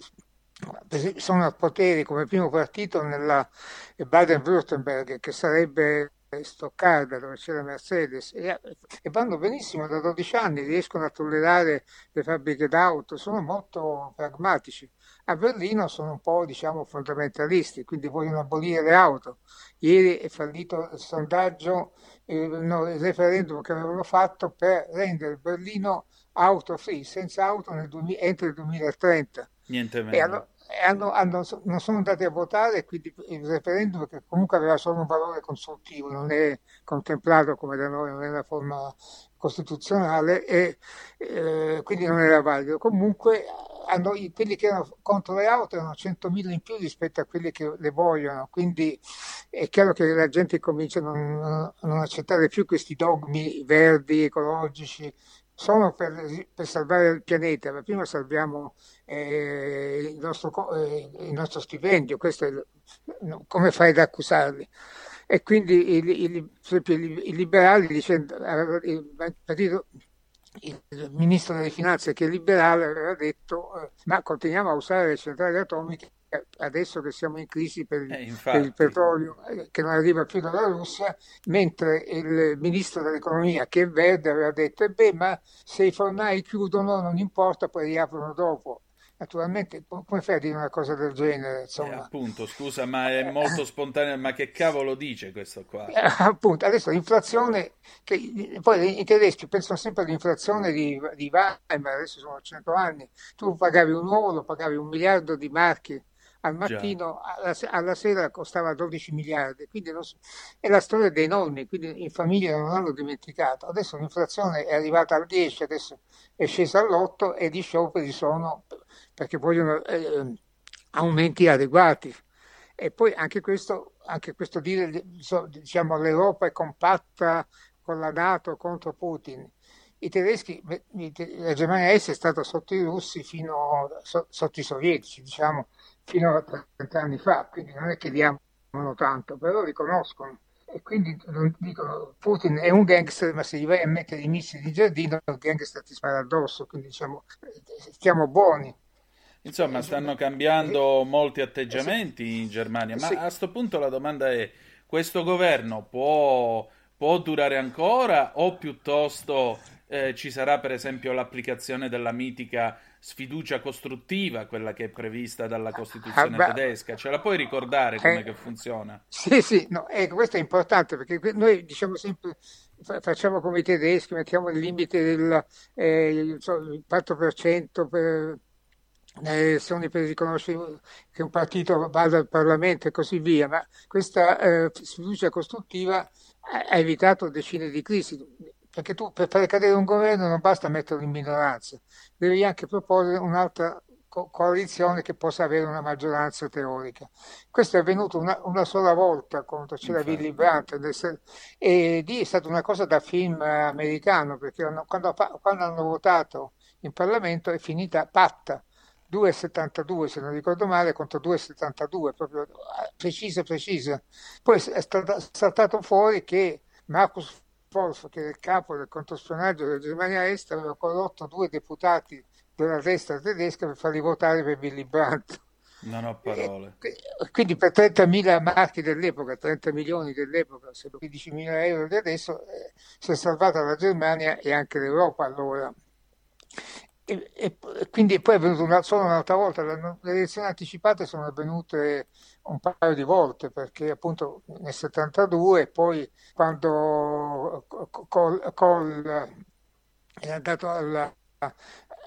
sono al potere come primo partito nella Baden-Württemberg, che sarebbe Stoccarda dove c'è la Mercedes e, e, vanno benissimo da 12 anni, riescono a tollerare le fabbriche d'auto, sono molto pragmatici. A Berlino sono un po' diciamo fondamentalisti, quindi vogliono abolire le auto. Ieri è fallito il sondaggio, eh, no, il referendum che avevano fatto per rendere Berlino auto free, senza auto nel 2000, entro il 2030. Niente meno hanno, hanno, non sono andati a votare, quindi il referendum che comunque aveva solo un valore consultivo, non è contemplato come da noi, non è una forma costituzionale e eh, quindi non era valido. Comunque hanno, quelli che erano contro le auto erano 100.000 in più rispetto a quelli che le vogliono, quindi è chiaro che la gente comincia a non, a non accettare più questi dogmi verdi, ecologici, sono per, per, salvare il pianeta, ma prima salviamo eh, il, nostro, eh, il, nostro, stipendio, il, come fai ad accusarli? E quindi il, il, i liberali dicendo, il, partito, il ministro delle finanze che è liberale aveva detto eh, ma continuiamo a usare le centrali atomiche adesso che siamo in crisi per, eh, per, il petrolio eh, che non arriva più dalla Russia, mentre il ministro dell'economia, che è verde, aveva detto, e beh, ma se i fornai chiudono non importa, poi riaprono dopo. Naturalmente, come fai a dire una cosa del genere? Insomma? Eh, appunto, scusa, ma è molto spontaneo, ma che cavolo dice questo qua? Eh, appunto, adesso l'inflazione, che, poi i tedeschi pensano sempre all'inflazione di, di Weimar, adesso sono 100 anni, tu pagavi un uovo, lo pagavi un miliardo di marchi al mattino, alla, alla, sera costava 12 miliardi, quindi non, è la storia dei nonni, quindi in famiglia non hanno dimenticato. Adesso l'inflazione è arrivata al 10, adesso è scesa all'8 e gli scioperi sono perché vogliono eh, aumenti adeguati. E poi anche questo, anche questo dire, diciamo, l'Europa è compatta, con la Nato contro Putin. I tedeschi, la Germania Est è stata sotto i russi fino sotto i sovietici, diciamo, fino a 30 anni fa, quindi non è che diamo tanto, però riconoscono. E quindi dicono Putin è un gangster, ma se gli vai a mettere i missili di giardino, il gangster ti spara addosso, quindi diciamo, stiamo buoni. Insomma, stanno cambiando molti atteggiamenti in Germania, ma a questo punto la domanda è, questo governo può, può durare ancora o piuttosto eh, ci sarà per esempio l'applicazione della mitica sfiducia costruttiva, quella che è prevista dalla Costituzione ah, tedesca. Ce la puoi ricordare come eh, funziona? Sì, sì, no, ecco, questo è importante perché noi diciamo sempre facciamo come i tedeschi, mettiamo il limite del eh, il 4% per nelle elezioni per riconoscere che un partito vada al Parlamento e così via, ma questa eh, sfiducia costruttiva ha evitato decine di crisi perché tu per fare cadere un governo non basta metterlo in minoranza, devi anche proporre un'altra co- coalizione che possa avere una maggioranza teorica. Questo è avvenuto una, una sola volta quando c'era Infatti. Willy Brandt e lì è stata una cosa da film americano perché quando, quando hanno votato in Parlamento è finita patta. 2,72 se non ricordo male contro 2,72 proprio precisa precisa poi è stato saltato fuori che Marcus Wolf, che è il capo del controspionaggio della Germania Est, aveva condotto due deputati della destra tedesca per farli votare per Willy Brandt. Non ho parole. E, quindi per 30.000 marchi dell'epoca, 30 milioni dell'epoca, 15.000 euro di adesso, eh, si è salvata la Germania e anche l'Europa allora. E, e, quindi poi è venuto una, solo un'altra volta, le elezioni anticipate sono avvenute un paio di volte perché appunto nel 72 e poi quando Kohl, Kohl è andato alla,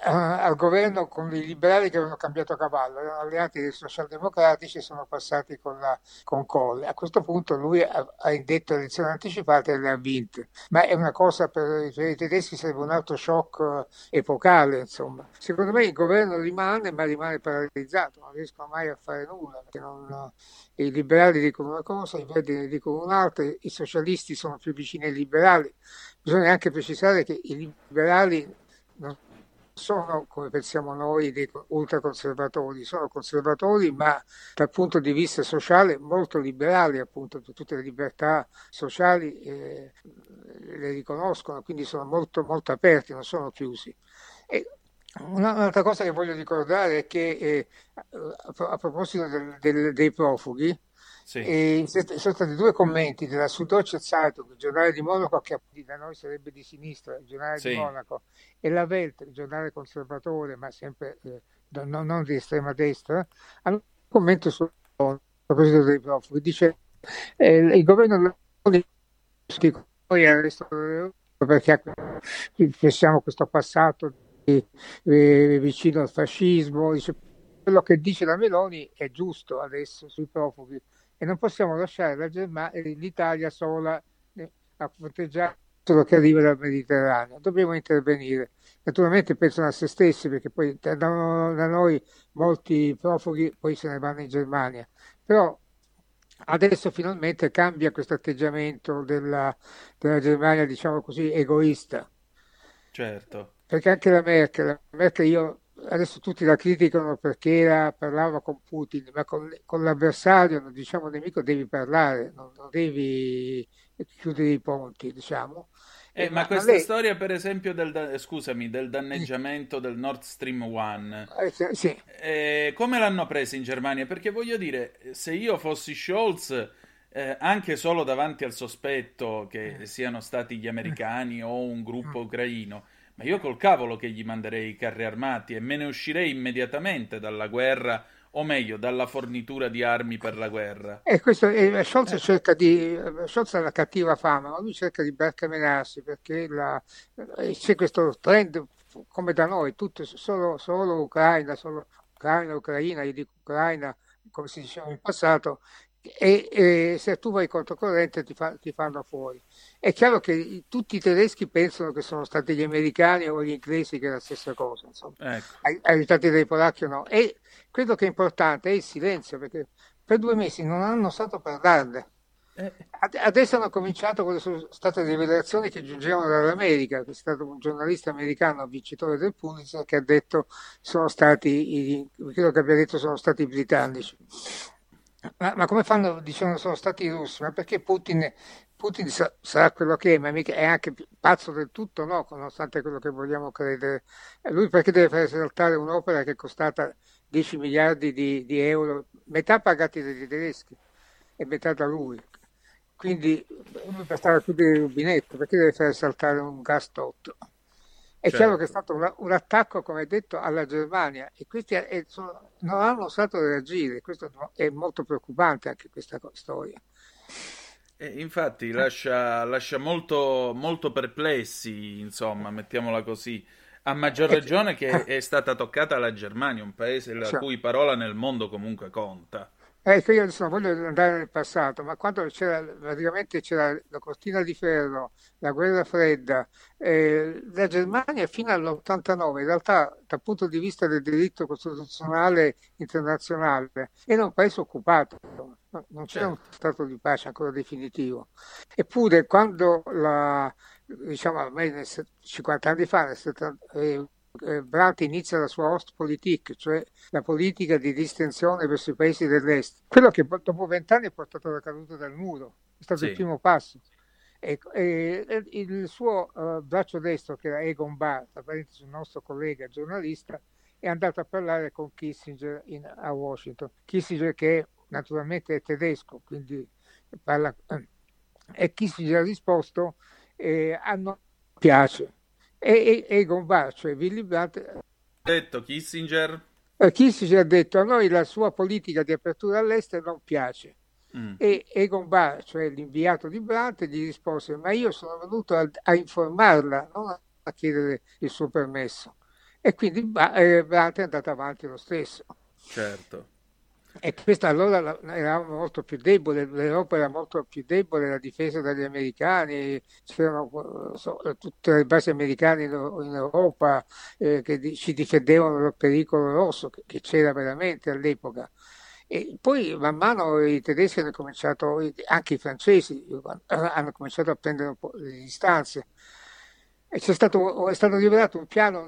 al governo con i liberali che avevano cambiato cavallo, erano alleati dei socialdemocratici e sono passati con, la, con Kohl. A questo punto lui ha, ha indetto elezioni anticipate e le ha vinte, ma è una cosa per, per i tedeschi sarebbe un altro shock epocale, insomma. Secondo me il governo rimane, ma rimane paralizzato, non riescono mai a fare nulla, non, i liberali dicono una cosa, i verdi ne dicono un'altra, i socialisti sono più vicini ai liberali. Bisogna anche precisare che i liberali non sono, come pensiamo noi, dei ultraconservatori, sono conservatori ma dal punto di vista sociale molto liberali, appunto, tutte le libertà sociali eh, le riconoscono, quindi sono molto, molto aperti, non sono chiusi. E un'altra cosa che voglio ricordare è che eh, a proposito del, del, dei profughi, sì. E sono stati due commenti della Süddeutsche Zeitung, il giornale di Monaco, che da noi sarebbe di sinistra, il giornale sì. di Monaco, e la Welt, il giornale conservatore, ma sempre eh, non, non, di estrema destra, hanno un commento sul a proposito dei profughi. Dice eh, il governo noi al perché pensiamo questo passato di, eh, vicino al fascismo, dice, quello che dice la Meloni è giusto adesso sui profughi e non possiamo lasciare la Germania, l'Italia sola eh, a fronteggiare quello che arriva dal Mediterraneo. Dobbiamo intervenire. Naturalmente pensano a se stessi perché poi da noi molti profughi poi se ne vanno in Germania. Però adesso finalmente cambia questo atteggiamento della, della Germania, diciamo così, egoista. Certo. Perché anche la Merkel, la Merkel io adesso tutti la criticano perché era, parlava con Putin, ma con, con l'avversario, non diciamo nemico, devi parlare, non, non devi chiudere i ponti, diciamo. Eh, eh, ma, ma, questa lei... storia, per esempio, del, scusami, del danneggiamento del Nord Stream 1, eh, sì. eh, come l'hanno presa in Germania? Perché voglio dire, se io fossi Scholz, eh, anche solo davanti al sospetto che mm. siano stati gli americani o un gruppo mm. ucraino, ma io col cavolo che gli manderei i carri armati e me ne uscirei immediatamente dalla guerra, o meglio, dalla fornitura di armi per la guerra. E questo, eh, Scholz eh. cerca di. Scholz ha la cattiva fama, ma lui cerca di barcamenarsi perché la, eh, c'è questo trend come da noi, tutto, solo, solo Ucraina, solo Ucraina, Ucraina, io dico Ucraina, come si diceva in passato, e, e, se tu vai controcorrente ti, fa, ti, fanno fuori. È chiaro che tutti i tedeschi pensano che sono stati gli americani o gli inglesi che è la stessa cosa, insomma. Ecco. aiutati dai polacchi o no. E credo che è importante è il silenzio, perché per due mesi non hanno osato parlarne. Eh. Adesso hanno cominciato quelle sono state rivelazioni che giungevano dall'America, c'è stato un giornalista americano, vincitore del Pulitzer, che ha detto sono stati, credo che abbia detto sono stati i britannici. Ma, ma come fanno, dicendo sono stati i russi? Ma perché Putin, Putin sa, sarà quello che è, ma mica è anche pazzo del tutto, no? Nonostante quello che vogliamo credere. Lui perché deve fare saltare un'opera che è costata 10 miliardi di, di euro, metà pagati dai tedeschi e metà da lui. Quindi lui per stare a chiudere il rubinetto, perché deve fare saltare un gas tot? È certo. chiaro che è stato un, un, attacco, come detto, alla Germania e questi è, sono, non hanno osato reagire. Questo è molto preoccupante anche questa storia. Eh, infatti lascia, lascia molto, molto, perplessi, insomma, mettiamola così. A maggior eh, ragione che eh. è stata toccata la Germania, un paese la cioè. cui parola nel mondo comunque conta. Ecco, io adesso non voglio andare nel passato, ma quando c'era praticamente c'era la cortina di ferro, la guerra fredda, eh, la Germania fino all'89, in realtà dal punto di vista del diritto costituzionale internazionale, era un paese occupato, non c'era certo. un stato di pace ancora definitivo. Eppure quando la, diciamo ormai 50 anni fa, nel 70, eh, eh, Brandt inizia la sua Ostpolitik, cioè la politica di distensione verso i paesi dell'est, quello che dopo vent'anni ha portato alla caduta del muro, è stato sì. il primo passo. E, e, il suo uh, braccio destro, che era Egon Barr, un nostro collega giornalista, è andato a parlare con Kissinger in, a Washington. Kissinger che naturalmente è tedesco, quindi parla... Eh, e Kissinger ha risposto eh, a non piace e, e Egon Barr, cioè Willy Brandt... Ha detto Kissinger? Eh, Kissinger ha detto a noi la sua politica di apertura all'estero non piace. Mm. E Egon Barr, cioè l'inviato di Brandt, gli rispose ma io sono venuto a, a informarla, non a chiedere il suo permesso. E quindi eh, Brandt è andato avanti lo stesso. Certo. E questa allora era molto più debole, l'Europa era molto più debole, la difesa dagli americani, c'erano so, tutte le basi americane in, Europa eh, che ci difendevano dal pericolo rosso, che, che c'era veramente all'epoca. E poi man mano i tedeschi hanno cominciato, anche i francesi, hanno cominciato a prendere un po' le distanze stato, è stato rivelato un piano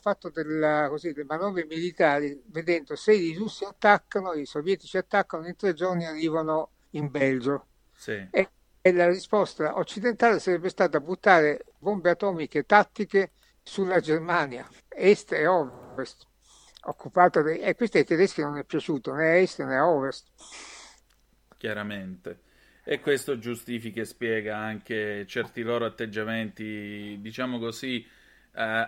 fatto della, così, delle manovre militari, vedendo se i russi attaccano, i sovietici attaccano, in tre giorni arrivano in Belgio. Sì. E, e, la risposta occidentale sarebbe stata buttare bombe atomiche tattiche sulla Germania, est e ovest, occupata dai, e questo ai tedeschi non è piaciuto né a est né a ovest. Chiaramente e questo giustifica e spiega anche certi loro atteggiamenti, diciamo così, eh,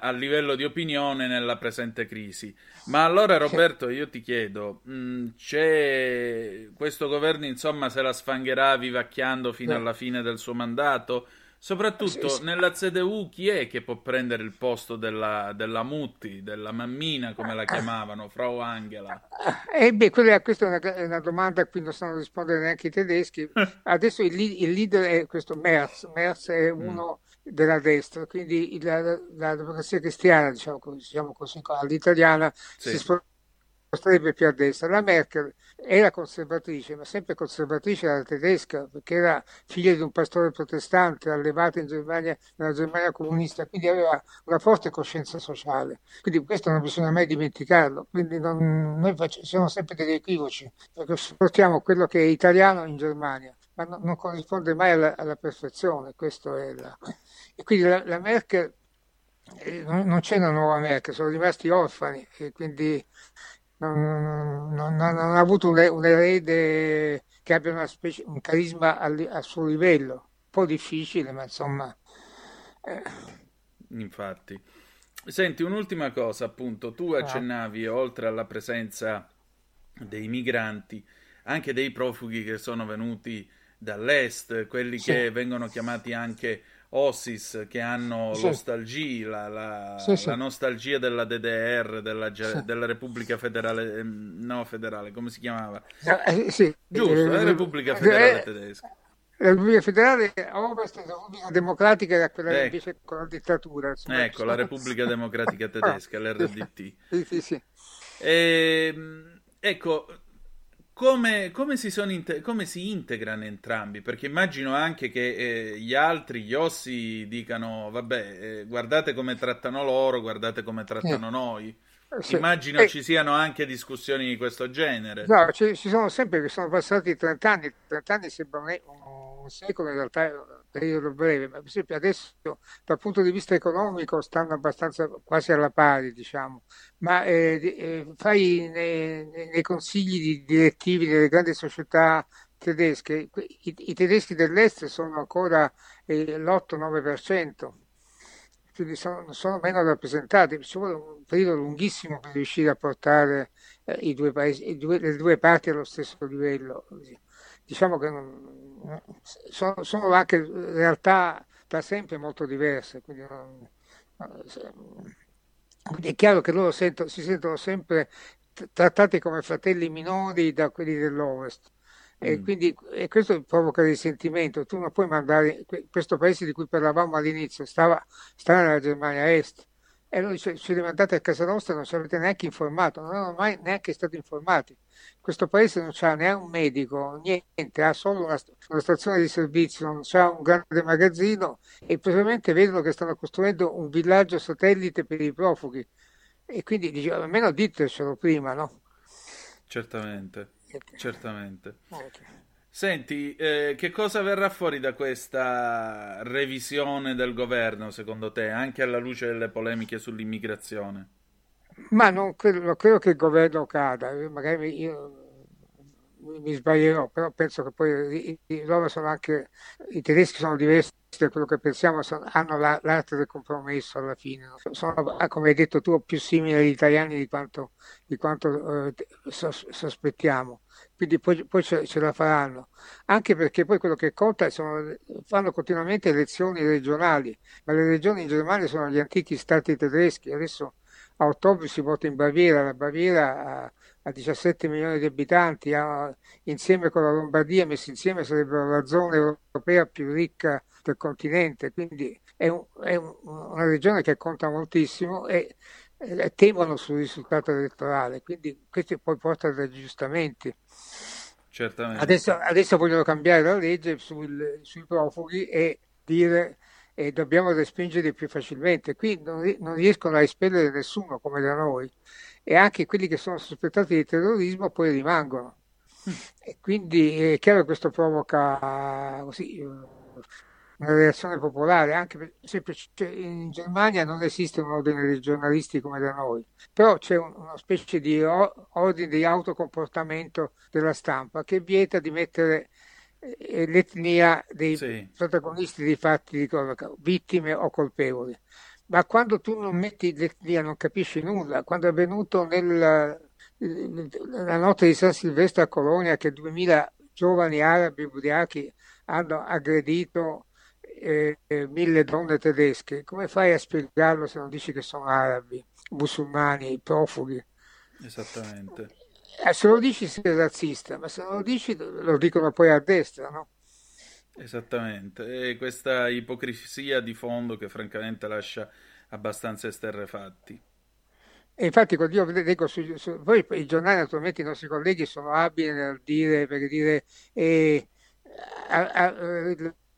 a livello di opinione nella presente crisi. Ma allora Roberto, io ti chiedo, mh, mm, c'è questo governo insomma se la sfangherà vivacchiando fino alla fine del suo mandato? Soprattutto sì, sì. nella CDU chi è che può prendere il posto della, della Mutti, della mammina come la chiamavano, Frau Angela? Eh beh, quella, questa è una, una, domanda a cui non sanno rispondere neanche i tedeschi. Adesso il, il leader è questo Merz, Merz è mm. uno mm. della destra, quindi la, la, democrazia cristiana, diciamo, diciamo così, all'italiana, sì. si sposterebbe più a destra. La Merkel era conservatrice, ma sempre conservatrice era tedesca, perché era figlia di un pastore protestante allevato in Germania, nella Germania comunista, quindi aveva una forte coscienza sociale. Quindi questo non bisogna mai dimenticarlo. Quindi non, noi facciamo, siamo sempre degli equivoci, perché portiamo quello che è italiano in Germania, ma non, non corrisponde mai alla, alla perfezione. La... E quindi la, la Merkel eh, non c'è una nuova Merkel, sono rimasti orfani e quindi non, non, non ha avuto un, un, erede che abbia specie, un carisma al, al, suo livello, un po' difficile, ma insomma... Eh. Infatti. Senti, un'ultima cosa, appunto, tu ah. accennavi, ah. oltre alla presenza dei migranti, anche dei profughi che sono venuti dall'est, quelli sì. che vengono chiamati anche Ossis che hanno sì. la, la, sì, sì. la, nostalgia della DDR, della, della Repubblica Federale, ehm, no federale, come si chiamava? Eh, sì. Giusto, eh, la Repubblica Federale eh, Tedesca. La Repubblica Federale Ovest e la Repubblica Democratica era quella ecco. invece con la dittatura. Insomma. Ecco, la Repubblica Democratica Tedesca, l'RDT. Sì, sì, sì. E, ehm, ecco, come, come, si inte- come, si integrano entrambi? Perché immagino anche che eh, gli altri, gli ossi, dicano: Vabbè, eh, guardate come trattano loro, guardate come trattano eh. noi. Sì. Immagino eh. ci siano anche discussioni di questo genere. No, ci, ci sono sempre sono passati 30 anni. 30 anni sembra un, un secolo, in realtà periodo breve, ma per esempio adesso dal punto di vista economico stanno abbastanza quasi alla pari, diciamo, ma eh, eh, fai nei, nei, consigli di direttivi delle grandi società tedesche, i, i tedeschi dell'est sono ancora eh, l'8-9% quindi sono, sono, meno rappresentati, ci vuole un periodo lunghissimo per riuscire a portare eh, i due paesi, i due, le due parti allo stesso livello. Diciamo che non, sono, sono, anche realtà da sempre molto diverse, quindi, non, quindi è chiaro che loro sento, si sentono sempre trattati come fratelli minori da quelli dell'Ovest. E mm. quindi e questo provoca risentimento. Tu non puoi mandare questo paese di cui parlavamo all'inizio, stava, stava nella Germania Est. E noi ci, ci rimandate a casa nostra non ci avete neanche informato, non erano mai neanche stati informati. Questo paese non c'ha neanche un medico, niente, ha solo una, una stazione di servizio, non c'ha un grande magazzino e probabilmente vedono che stanno costruendo un villaggio satellite per i profughi. E quindi dice, almeno ditecelo prima, no? Certamente. Certamente. Senti, eh, che cosa verrà fuori da questa revisione del governo, secondo te, anche alla luce delle polemiche sull'immigrazione? Ma non credo, credo che il governo cada, magari io mi sbaglierò, però penso che poi loro sono anche, i tedeschi sono diversi da quello che pensiamo, sono, hanno la, l'arte del compromesso alla fine, sono, ah, come hai detto tu, più simili agli italiani di quanto, di quanto eh, sospettiamo, quindi poi, poi ce, ce, la faranno, anche perché poi quello che conta sono, fanno continuamente elezioni regionali, ma le regioni in Germania sono gli antichi stati tedeschi, adesso a ottobre si vota in Baviera, la Baviera ha, ha 17 milioni di abitanti, ha, insieme con la Lombardia, messi insieme sarebbero la zona europea più ricca del continente, quindi è, un, è un, una regione che conta moltissimo e, e, temono sul risultato elettorale, quindi questo poi porta ad aggiustamenti. Certamente. Adesso, adesso vogliono cambiare la legge sul, sui profughi e dire e dobbiamo respingere più facilmente. Qui non, non, riescono a espellere nessuno come da noi e anche quelli che sono sospettati di terrorismo poi rimangono. E quindi è chiaro che questo provoca così, una reazione popolare, anche per esempio in Germania non esiste un ordine dei giornalisti come da noi, però c'è una specie di ordine di autocomportamento della stampa che vieta di mettere l'etnia dei sì. protagonisti dei fatti di cronaca, vittime o colpevoli. Ma quando tu non metti l'etnia non capisci nulla. Quando è avvenuto nella notte di San Silvestro a Colonia che 2000 giovani arabi ubriachi hanno aggredito eh, mille donne tedesche, come fai a spiegarlo se non dici che sono arabi, musulmani, profughi? Esattamente. Eh, se lo dici sei razzista, ma se non lo dici lo dicono poi a destra, no? Esattamente, e questa ipocrisia di fondo che francamente lascia abbastanza esterrefatti. E infatti quando io leggo su, su, poi i giornali naturalmente i nostri colleghi sono abili nel dire, per dire eh, a, a,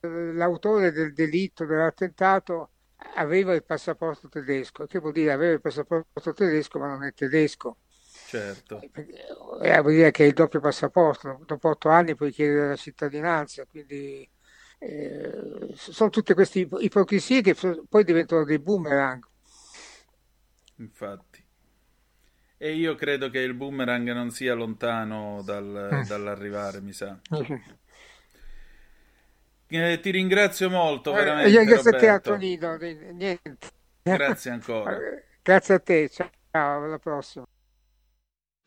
l'autore del delitto, dell'attentato aveva il passaporto tedesco, che vuol dire avere il passaporto tedesco ma non è tedesco. Certo. Eh, vuol dire che è il doppio passaporto, dopo otto anni puoi chiedere la cittadinanza, quindi eh, sono tutte queste ipocrisie che poi diventano dei boomerang. Infatti. E io credo che il boomerang non sia lontano dal, eh. dall'arrivare, mi sa. Eh, ti ringrazio molto, eh, veramente. Io grazie a te, Antonino. Niente. Grazie ancora. grazie a te, ciao, alla prossima.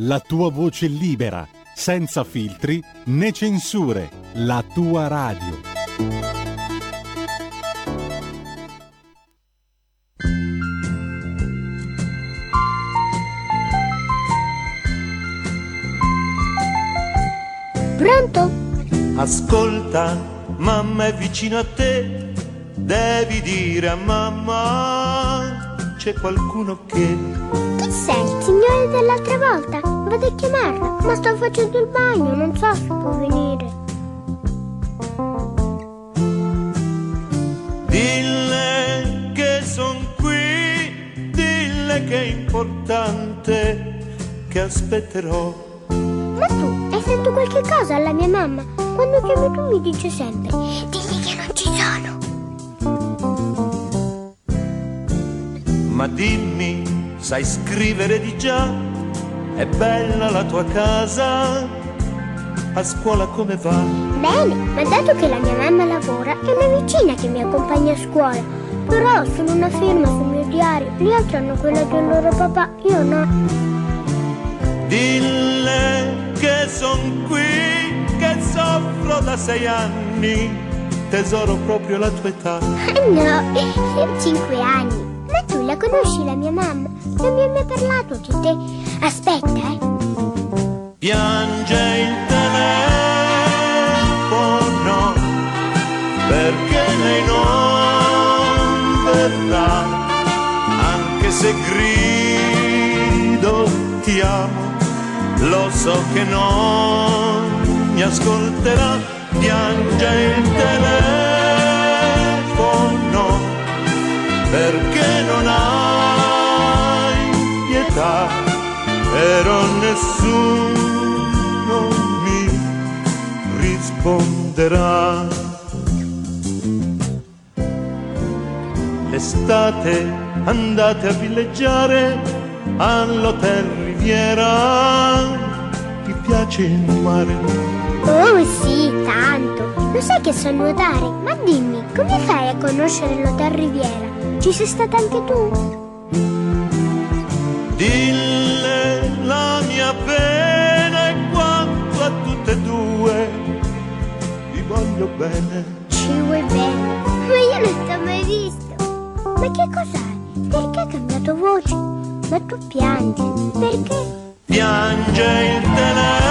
la tua voce libera senza filtri né censure, la tua radio. Pronto? Ascolta, mamma è vicino a te, devi dire a mamma c'è qualcuno che... Chi sei? Il signore dell'altra volta? Vado a chiamarlo, ma sto facendo il bagno, non so se può venire. Dille che son qui, dille che è importante, che aspetterò. Ma tu hai fatto qualche cosa alla mia mamma? Quando chiamo tu mi dice sempre, digli che non ci sono. Ma dimmi, sai scrivere di già? È bella la tua casa? A scuola come va? Bene, ma dato che la mia mamma lavora, è una vicina che mi accompagna a scuola. Però sono una firma sul mio diario, gli altri hanno quella del loro papà, io no. Dille che son qui, che soffro da sei anni, tesoro proprio la tua età. No, io ho cinque anni. Ma tu la conosci la mia mamma? Non mi hai mai parlato di te. Aspetta, eh. Piange il telefono perché lei non verrà, anche se grido ti amo, lo so che non mi ascolterà. Piange il telefono perché non hai pietà, però nessuno mi risponderà. L'estate andate a villeggiare all'hotel Riviera, ti piace il mare? Oh sì, tanto. Lo sai che so nuotare? Ma dimmi, come fai a conoscere l'Hotel Riviera? Ci sei stata anche tu? Dille la mia pena e quanto a tutte e due vi voglio bene. Ci vuoi bene? Ma io non ti ho mai visto. Ma che cos'hai? Perché hai cambiato voce? Ma tu piangi. Perché? Piange il telefono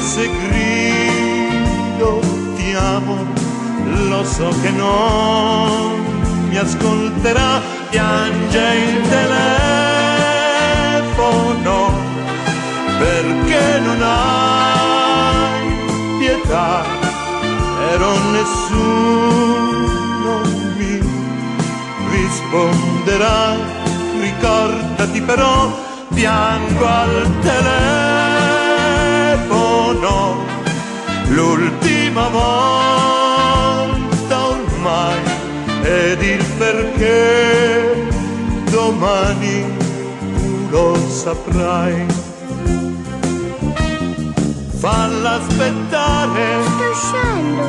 se grido ti amo, lo so che non mi ascolterà. Piange il telefono perché non hai pietà, però nessuno mi risponderà. Ricordati però, piango al telefono, l'ultima volta ormai, ed il perché domani tu lo saprai. Falla aspettare, Sto uscendo.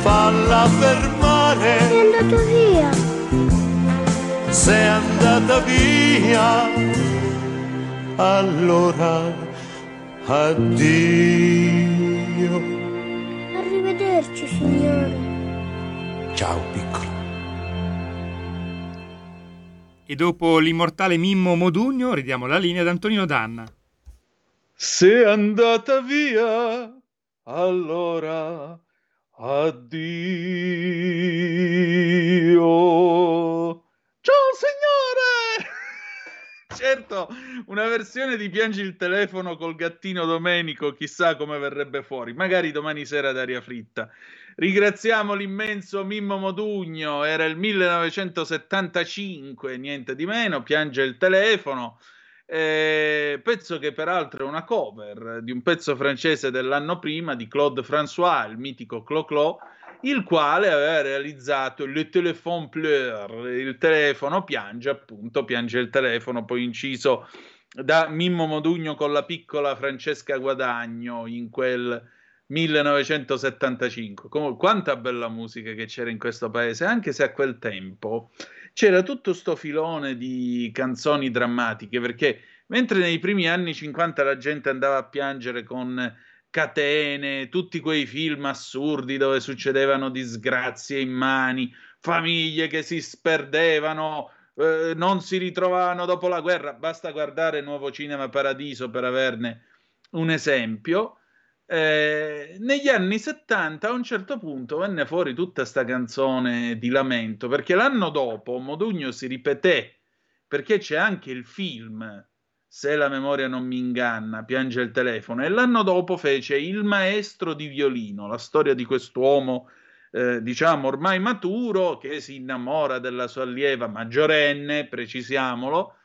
falla fermare, È andato via. sei andata via, allora addio. Arrivederci, signore. Ciao piccolo. E dopo l'immortale Mimmo Modugno ridiamo la linea ad Antonino Danna. Sei andata via, allora addio. Ciao signore! Certo, una versione di Piangi il telefono col gattino Domenico, chissà come verrebbe fuori, magari domani sera ad aria fritta. Ringraziamo l'immenso Mimmo Modugno, era il 1975, niente di meno, piange il telefono. Eh, pezzo che peraltro è una cover di un pezzo francese dell'anno prima di Claude François, il mitico Clo-Clo, il quale aveva realizzato Le Téléphone Pleure, il telefono piange, appunto, piange il telefono, poi inciso da Mimmo Modugno con la piccola Francesca Guadagno in quel 1975. Comunque, quanta bella musica che c'era in questo paese, anche se a quel tempo c'era tutto sto filone di canzoni drammatiche, perché mentre nei primi anni 50 la gente andava a piangere con catene, tutti quei film assurdi dove succedevano disgrazie immani, famiglie che si sperdevano, eh, non si ritrovavano dopo la guerra, basta guardare Nuovo Cinema Paradiso per averne un esempio. Eh, negli anni 70 a un certo punto venne fuori tutta questa canzone di lamento perché l'anno dopo Modugno si ripeté perché c'è anche il film se la memoria non mi inganna, piange il telefono. E l'anno dopo fece Il maestro di violino, la storia di quest'uomo, eh, diciamo, ormai maturo, che si innamora della sua allieva maggiorenne, precisiamolo,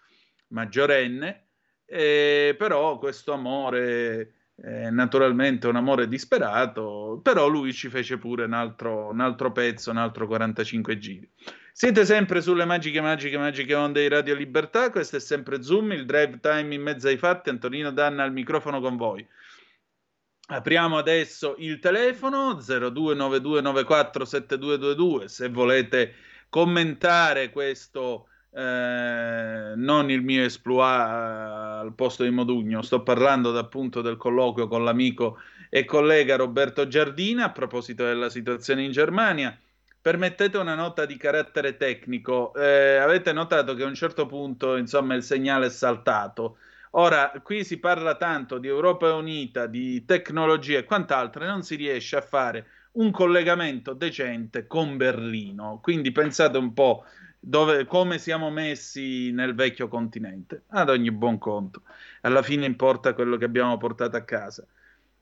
maggiorenne, eh, però questo amore è naturalmente un amore disperato, però lui ci fece pure un altro, un altro pezzo, un altro 45 giri. Siete sempre sulle magiche, magiche, magiche onde di Radio Libertà. Questo è sempre Zoom, il drive time in mezzo ai fatti. Antonino Danna al microfono con voi. Apriamo adesso il telefono 0292947222 se volete commentare questo eh, non il mio esploit eh, al posto di Modugno, sto parlando appunto del colloquio con l'amico e collega Roberto Giardina a proposito della situazione in Germania. Permettete una nota di carattere tecnico. Eh, avete notato che a un certo punto, insomma, il segnale è saltato. Ora, qui si parla tanto di Europa Unita, di tecnologia e quant'altro, e non si riesce a fare un collegamento decente con Berlino. Quindi pensate un po' dove, come siamo messi nel vecchio continente. Ad ogni buon conto. Alla fine importa quello che abbiamo portato a casa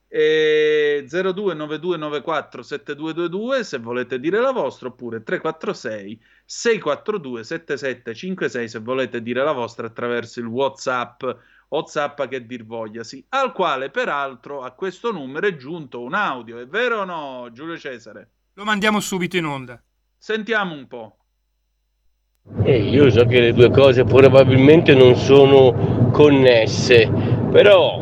e 029294 7222 se volete dire la vostra oppure 346 642 7756 se volete dire la vostra attraverso il whatsapp. Whatsapp che dir vogliasi al quale peraltro a questo numero è giunto un audio è vero o no Giulio Cesare? lo mandiamo subito in onda. Sentiamo un po' eh, io so che le due cose probabilmente non sono connesse però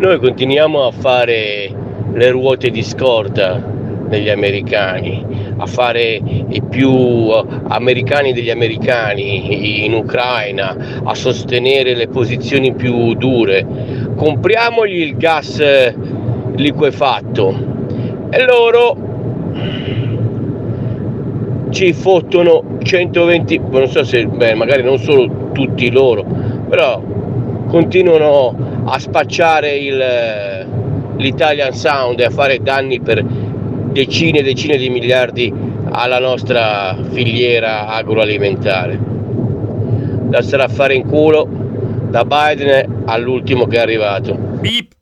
noi continuiamo a fare le ruote di scorta degli americani, a fare i più americani degli americani in Ucraina, a sostenere le posizioni più dure. Compriamogli il gas liquefatto e loro ci fottono 120, non so se, beh, magari non solo tutti loro, però continuano a spacciare il, l'Italian Sound e a fare danni per decine e decine di miliardi alla nostra filiera agroalimentare. Da stare a fare in culo da Biden all'ultimo che è arrivato. Beep.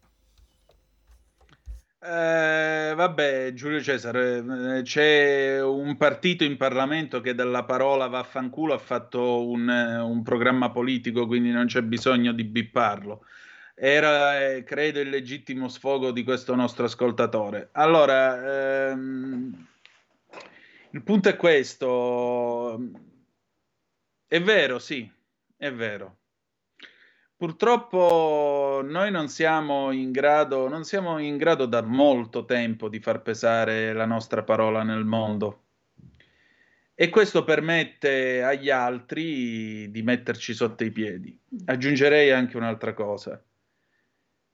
Eh, vabbè, Giulio Cesare, eh, c'è un partito in Parlamento che dalla parola vaffanculo ha fatto un, un programma politico, quindi non c'è bisogno di bipparlo era, eh, credo, il legittimo sfogo di questo nostro ascoltatore. Allora, ehm, il punto è questo. È vero, sì, è vero. Purtroppo noi non siamo in grado, non siamo in grado da molto tempo di far pesare la nostra parola nel mondo. E questo permette agli altri di metterci sotto i piedi. Aggiungerei anche un'altra cosa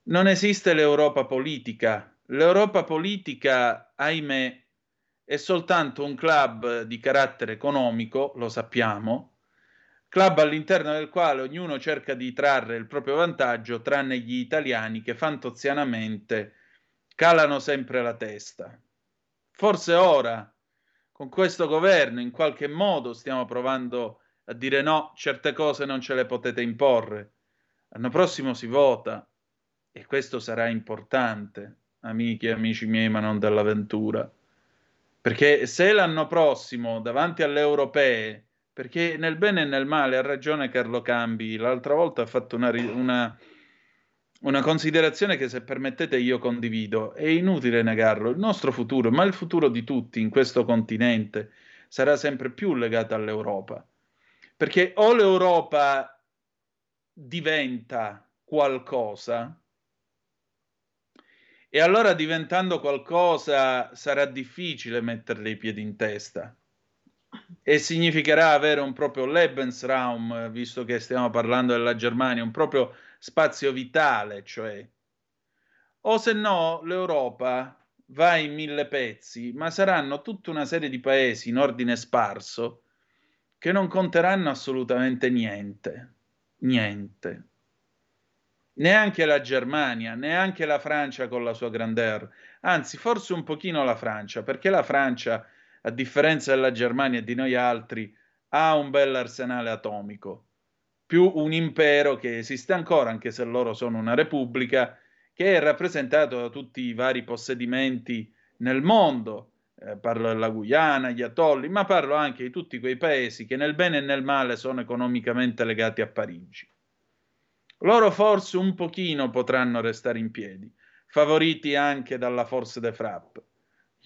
non esiste l'Europa politica. L'Europa politica, ahimè, è soltanto un club di carattere economico, lo sappiamo, club all'interno del quale ognuno cerca di trarre il proprio vantaggio, tranne gli italiani che fantozianamente calano sempre la testa. Forse ora, con questo governo, in qualche modo stiamo provando a dire no, certe cose non ce le potete imporre. L'anno prossimo si vota, e questo sarà importante, amici e amici miei, ma non dell'avventura. Perché se l'anno prossimo, davanti alle europee, perché nel bene e nel male ha ragione Carlo Cambi, l'altra volta ha fatto una, una, una considerazione che se permettete io condivido, è inutile negarlo, il nostro futuro, ma il futuro di tutti in questo continente sarà sempre più legato all'Europa. Perché o l'Europa diventa qualcosa, E allora diventando qualcosa sarà difficile metterle i piedi in testa. E significherà avere un proprio Lebensraum, visto che stiamo parlando della Germania, un proprio spazio vitale, cioè. O se no, l'Europa va in mille pezzi, ma saranno tutta una serie di paesi in ordine sparso che non conteranno assolutamente niente. Niente neanche la Germania, neanche la Francia con la sua grandeur, anzi forse un pochino la Francia, perché la Francia, a differenza della Germania e di noi altri, ha un bel arsenale atomico, più un impero che esiste ancora, anche se loro sono una repubblica, che è rappresentato da tutti i vari possedimenti nel mondo. Eh, parlo della Guyana, gli atolli, ma parlo anche di tutti quei paesi che nel bene e nel male sono economicamente legati a Parigi. Loro forse un pochino potranno restare in piedi, favoriti anche dalla forza de frappe.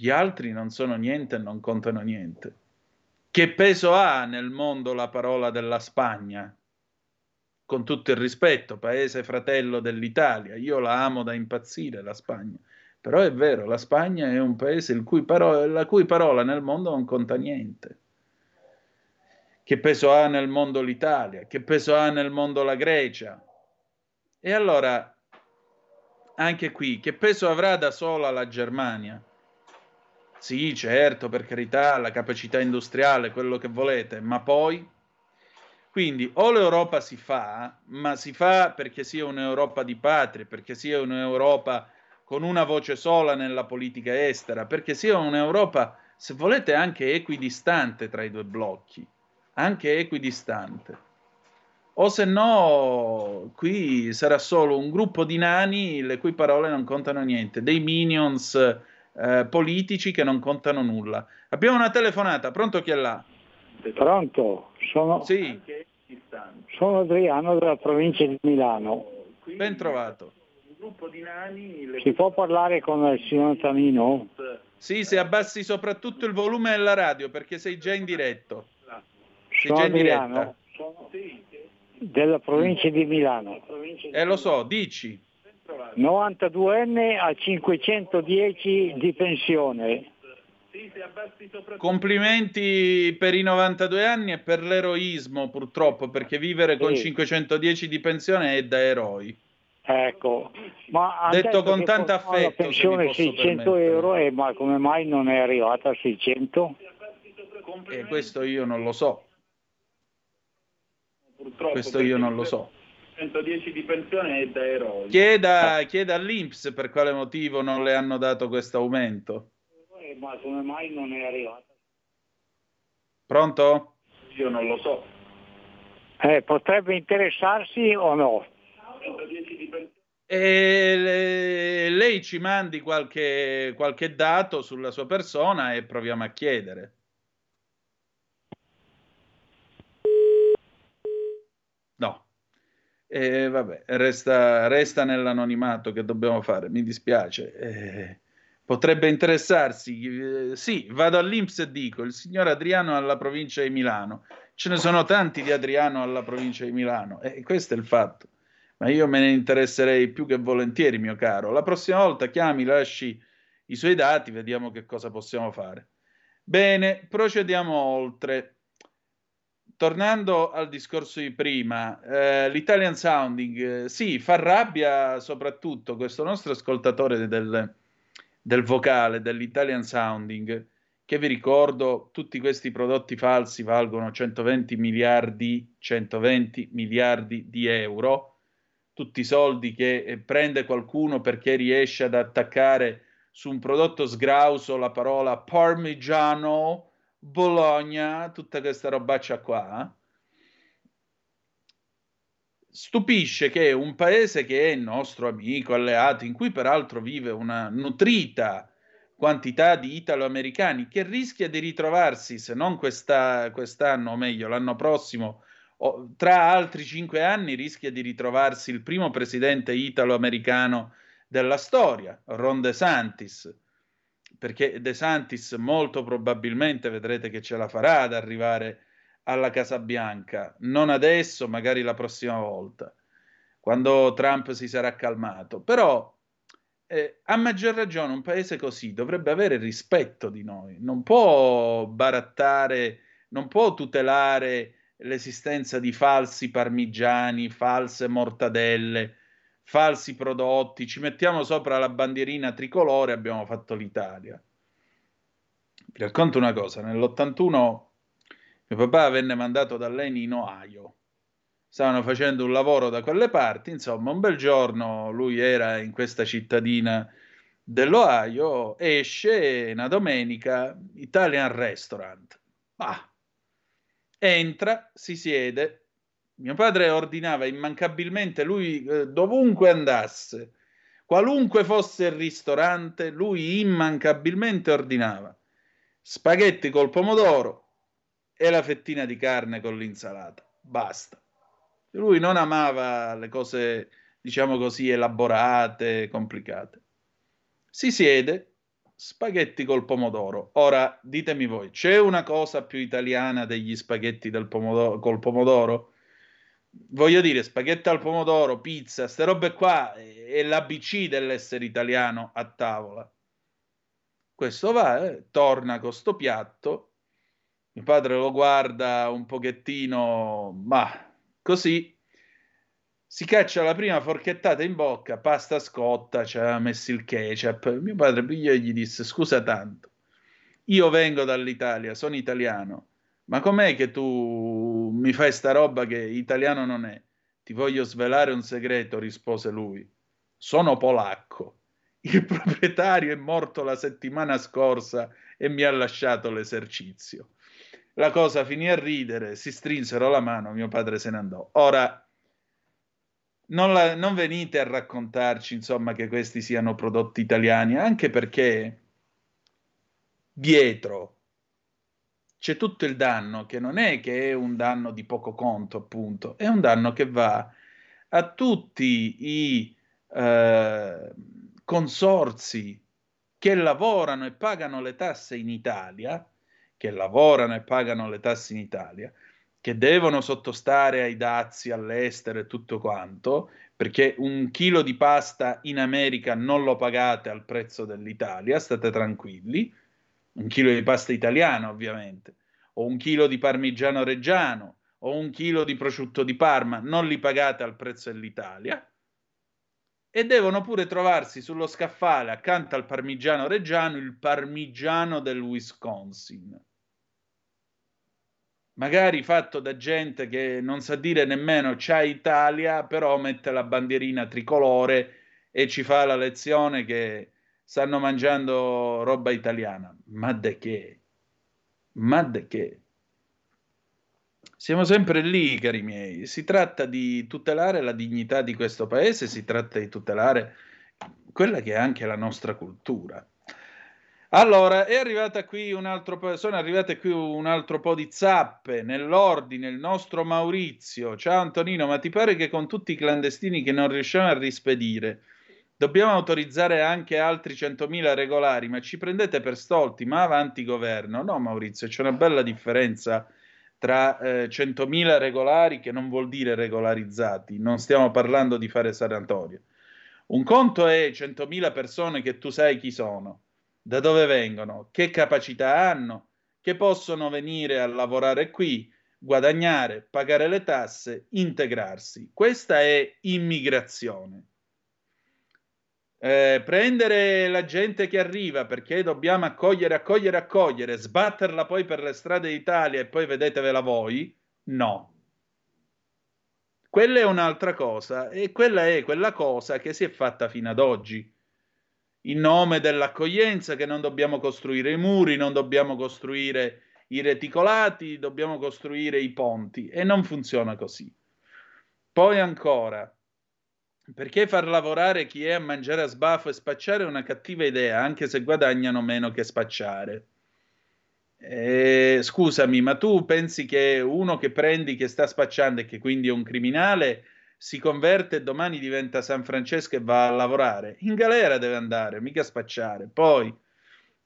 Gli altri non sono niente e non contano niente. Che peso ha nel mondo la parola della Spagna? Con tutto il rispetto, paese fratello dell'Italia, io la amo da impazzire la Spagna, però è vero, la Spagna è un paese cui parola, la cui parola nel mondo non conta niente. Che peso ha nel mondo l'Italia? Che peso ha nel mondo la Grecia? E allora, anche qui, che peso avrà da sola la Germania? Sì, certo, per carità, la capacità industriale, quello che volete, ma poi... Quindi o l'Europa si fa, ma si fa perché sia un'Europa di patria, perché sia un'Europa con una voce sola nella politica estera, perché sia un'Europa, se volete, anche equidistante tra i due blocchi, anche equidistante. O se no qui sarà solo un gruppo di nani le cui parole non contano niente, dei minions eh, politici che non contano nulla. Abbiamo una telefonata, pronto chi è là? Pronto, sono, sì. sono Adriano della provincia di Milano. Ben trovato. Si può parlare con il signor Tamino? Sì, se abbassi soprattutto il volume della radio perché sei già in diretto. Sei sono già in Adriano. diretta. Sono della provincia di Milano. Eh lo so, dici. 92enne a 510 di pensione. Complimenti per i 92 anni e per l'eroismo purtroppo, perché vivere con Sì. 510 di pensione è da eroi. Ecco, ma Detto con tanto la affetto, mi pensione posso 600 permettere. euro, e ma come mai non è arrivata a 600? E questo io non lo so. Questo io non lo so. 110 di pensione è da eroi. Chieda, chieda all'Inps per quale motivo non le hanno dato questo aumento. Eh, ma come mai non è arrivata? Pronto? Io non lo so. Eh, potrebbe interessarsi o no? 110 di pensione. E le- lei ci mandi qualche, qualche dato sulla sua persona e proviamo a chiedere. No. E vabbè, resta, resta nell'anonimato che dobbiamo fare, mi dispiace. Eh, potrebbe interessarsi, eh, sì, vado all'Inps e dico, il signor Adriano alla provincia di Milano. Ce ne sono tanti di Adriano alla provincia di Milano, e questo è il fatto. Ma io me ne interesserei più che volentieri, mio caro. La prossima volta chiami, lasci i suoi dati, vediamo che cosa possiamo fare. Bene, procediamo oltre. Tornando al discorso di prima, eh, l'Italian Sounding, eh, sì, fa rabbia soprattutto questo nostro ascoltatore del, del vocale, dell'Italian Sounding, che vi ricordo, tutti questi prodotti falsi valgono 120 miliardi, 120 miliardi di euro, tutti i soldi che eh, prende qualcuno perché riesce ad attaccare su un prodotto sgrauso la parola parmigiano, Bologna, tutta questa robaccia qua. Stupisce che un paese che è nostro amico, alleato, in cui peraltro vive una nutrita quantità di italo-americani, che rischia di ritrovarsi, se non questa, quest'anno, o meglio, l'anno prossimo, o tra altri cinque anni, rischia di ritrovarsi il primo presidente italo-americano della storia, Ron De Santis perché De Santis molto probabilmente vedrete che ce la farà ad arrivare alla Casa Bianca, non adesso, magari la prossima volta, quando Trump si sarà calmato. Però eh, a maggior ragione un paese così dovrebbe avere rispetto di noi, non può barattare, non può tutelare l'esistenza di falsi parmigiani, false mortadelle, falsi prodotti, ci mettiamo sopra la bandierina tricolore, abbiamo fatto l'Italia. Vi racconto una cosa, nell'81 mio papà venne mandato da Leni in Ohio. Stavano facendo un lavoro da quelle parti, insomma, un bel giorno lui era in questa cittadina dell'Ohio, esce una domenica, Italian Restaurant. Ah, entra, si siede. Mio padre ordinava immancabilmente, lui eh, dovunque andasse, qualunque fosse il ristorante, lui immancabilmente ordinava spaghetti col pomodoro e la fettina di carne con l'insalata. Basta. Lui non amava le cose, diciamo così, elaborate, complicate. Si siede, spaghetti col pomodoro. Ora, ditemi voi, c'è una cosa più italiana degli spaghetti pomodoro, col pomodoro? Voglio dire, spaghetti al pomodoro, pizza, queste robe qua è l'ABC dell'essere italiano a tavola. Questo va, eh, torna con sto piatto, mio padre lo guarda un pochettino, ma così, si caccia la prima forchettata in bocca, pasta scotta, ci aveva messo il ketchup. Mio padre gli disse: Scusa tanto, io vengo dall'Italia, sono italiano, ma com'è che tu mi fai sta roba che italiano non è? Ti voglio svelare un segreto, rispose lui. Sono polacco. Il proprietario è morto la settimana scorsa e mi ha lasciato l'esercizio. La cosa finì a ridere, si strinsero la mano, mio padre se ne andò. Ora, non, la, non venite a raccontarci, insomma, che questi siano prodotti italiani, anche perché dietro c'è tutto il danno, che non è che è un danno di poco conto, appunto, è un danno che va a tutti i... Eh, consorzi che lavorano e pagano le tasse in Italia, che lavorano e pagano le tasse in Italia, che devono sottostare ai dazi all'estero e tutto quanto, perché un chilo di pasta in America non lo pagate al prezzo dell'Italia, state tranquilli, un chilo di pasta italiana ovviamente, o un chilo di parmigiano reggiano, o un chilo di prosciutto di Parma, non li pagate al prezzo dell'Italia, e devono pure trovarsi sullo scaffale accanto al parmigiano reggiano il parmigiano del Wisconsin. Magari fatto da gente che non sa dire nemmeno c'è Italia, però mette la bandierina tricolore e ci fa la lezione che stanno mangiando roba italiana. Ma de che? Ma de che? Siamo sempre lì, cari miei. Si tratta di tutelare la dignità di questo paese, si tratta di tutelare quella che è anche la nostra cultura. Allora, è arrivata qui un altro po', sono arrivate qui un altro po' di zappe nell'ordine, il nostro Maurizio. Ciao Antonino, ma ti pare che con tutti i clandestini che non riusciamo a rispedire, dobbiamo autorizzare anche altri 100.000 regolari, ma ci prendete per stolti, ma avanti governo? No Maurizio, c'è una bella differenza tra eh, 100.000 regolari, che non vuol dire regolarizzati, non stiamo parlando di fare sanatoria. Un conto è 100.000 persone che tu sai chi sono, da dove vengono, che capacità hanno, che possono venire a lavorare qui, guadagnare, pagare le tasse, integrarsi. Questa è immigrazione eh, prendere la gente che arriva perché dobbiamo accogliere, accogliere, accogliere, sbatterla poi per le strade d'Italia e poi vedetevela voi, no. Quella è un'altra cosa e quella è quella cosa che si è fatta fino ad oggi. In nome dell'accoglienza che non dobbiamo costruire i muri, non dobbiamo costruire i reticolati, dobbiamo costruire i ponti e non funziona così. Poi ancora, perché far lavorare chi è a mangiare a sbaffo e spacciare è una cattiva idea, anche se guadagnano meno che spacciare. Eh, scusami, ma tu pensi che uno che prendi che sta spacciando e che quindi è un criminale si converte e domani diventa San Francesco e va a lavorare? In galera deve andare, mica spacciare. Poi,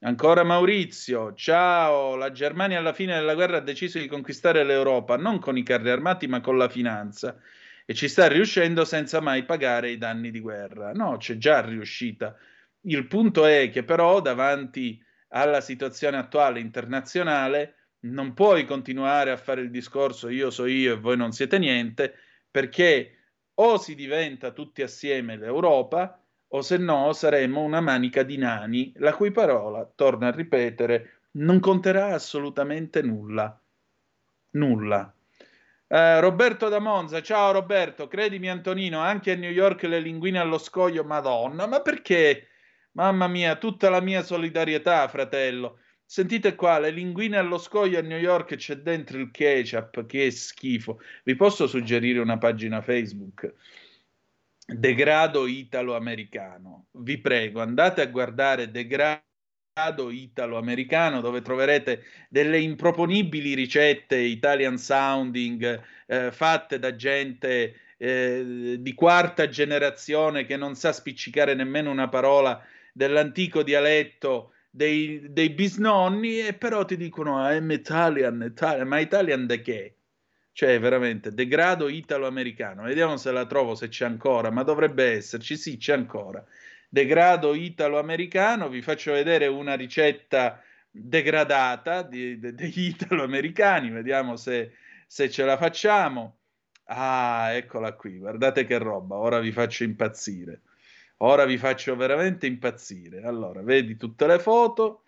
ancora Maurizio, ciao, la Germania alla fine della guerra ha deciso di conquistare l'Europa, non con i carri armati ma con la finanza e ci sta riuscendo senza mai pagare i danni di guerra. No, c'è già riuscita Il punto è che però davanti alla situazione attuale internazionale non puoi continuare a fare il discorso io so io e voi non siete niente, perché o si diventa tutti assieme l'Europa o se no saremo una manica di nani, la cui parola, torno a ripetere, non conterà assolutamente nulla. Nulla. Eh, Roberto da Monza, ciao Roberto, credimi Antonino, anche a New York le linguine allo scoglio, madonna, ma perché? Mamma mia, tutta la mia solidarietà, fratello. Sentite qua, le linguine allo scoglio a New York c'è dentro il ketchup, che schifo. Vi posso suggerire una pagina Facebook? Degrado italo-americano. Vi prego, andate a guardare Degrado italo-americano dove troverete delle improponibili ricette Italian sounding eh, fatte da gente eh, di quarta generazione che non sa spiccicare nemmeno una parola dell'antico dialetto dei, dei bisnonni e però ti dicono ah, I'm Italian, Italian, ma Italian da che? Cioè, veramente, degrado italo-americano. Vediamo se la trovo, se c'è ancora, ma dovrebbe esserci. Sì, c'è ancora. Degrado italo-americano. Vi faccio vedere una ricetta degradata di, de, degli italo-americani. Vediamo se, se ce la facciamo. Ah, eccola qui. Guardate che roba. Ora vi faccio impazzire. Ora vi faccio veramente impazzire. Allora, vedi tutte le foto.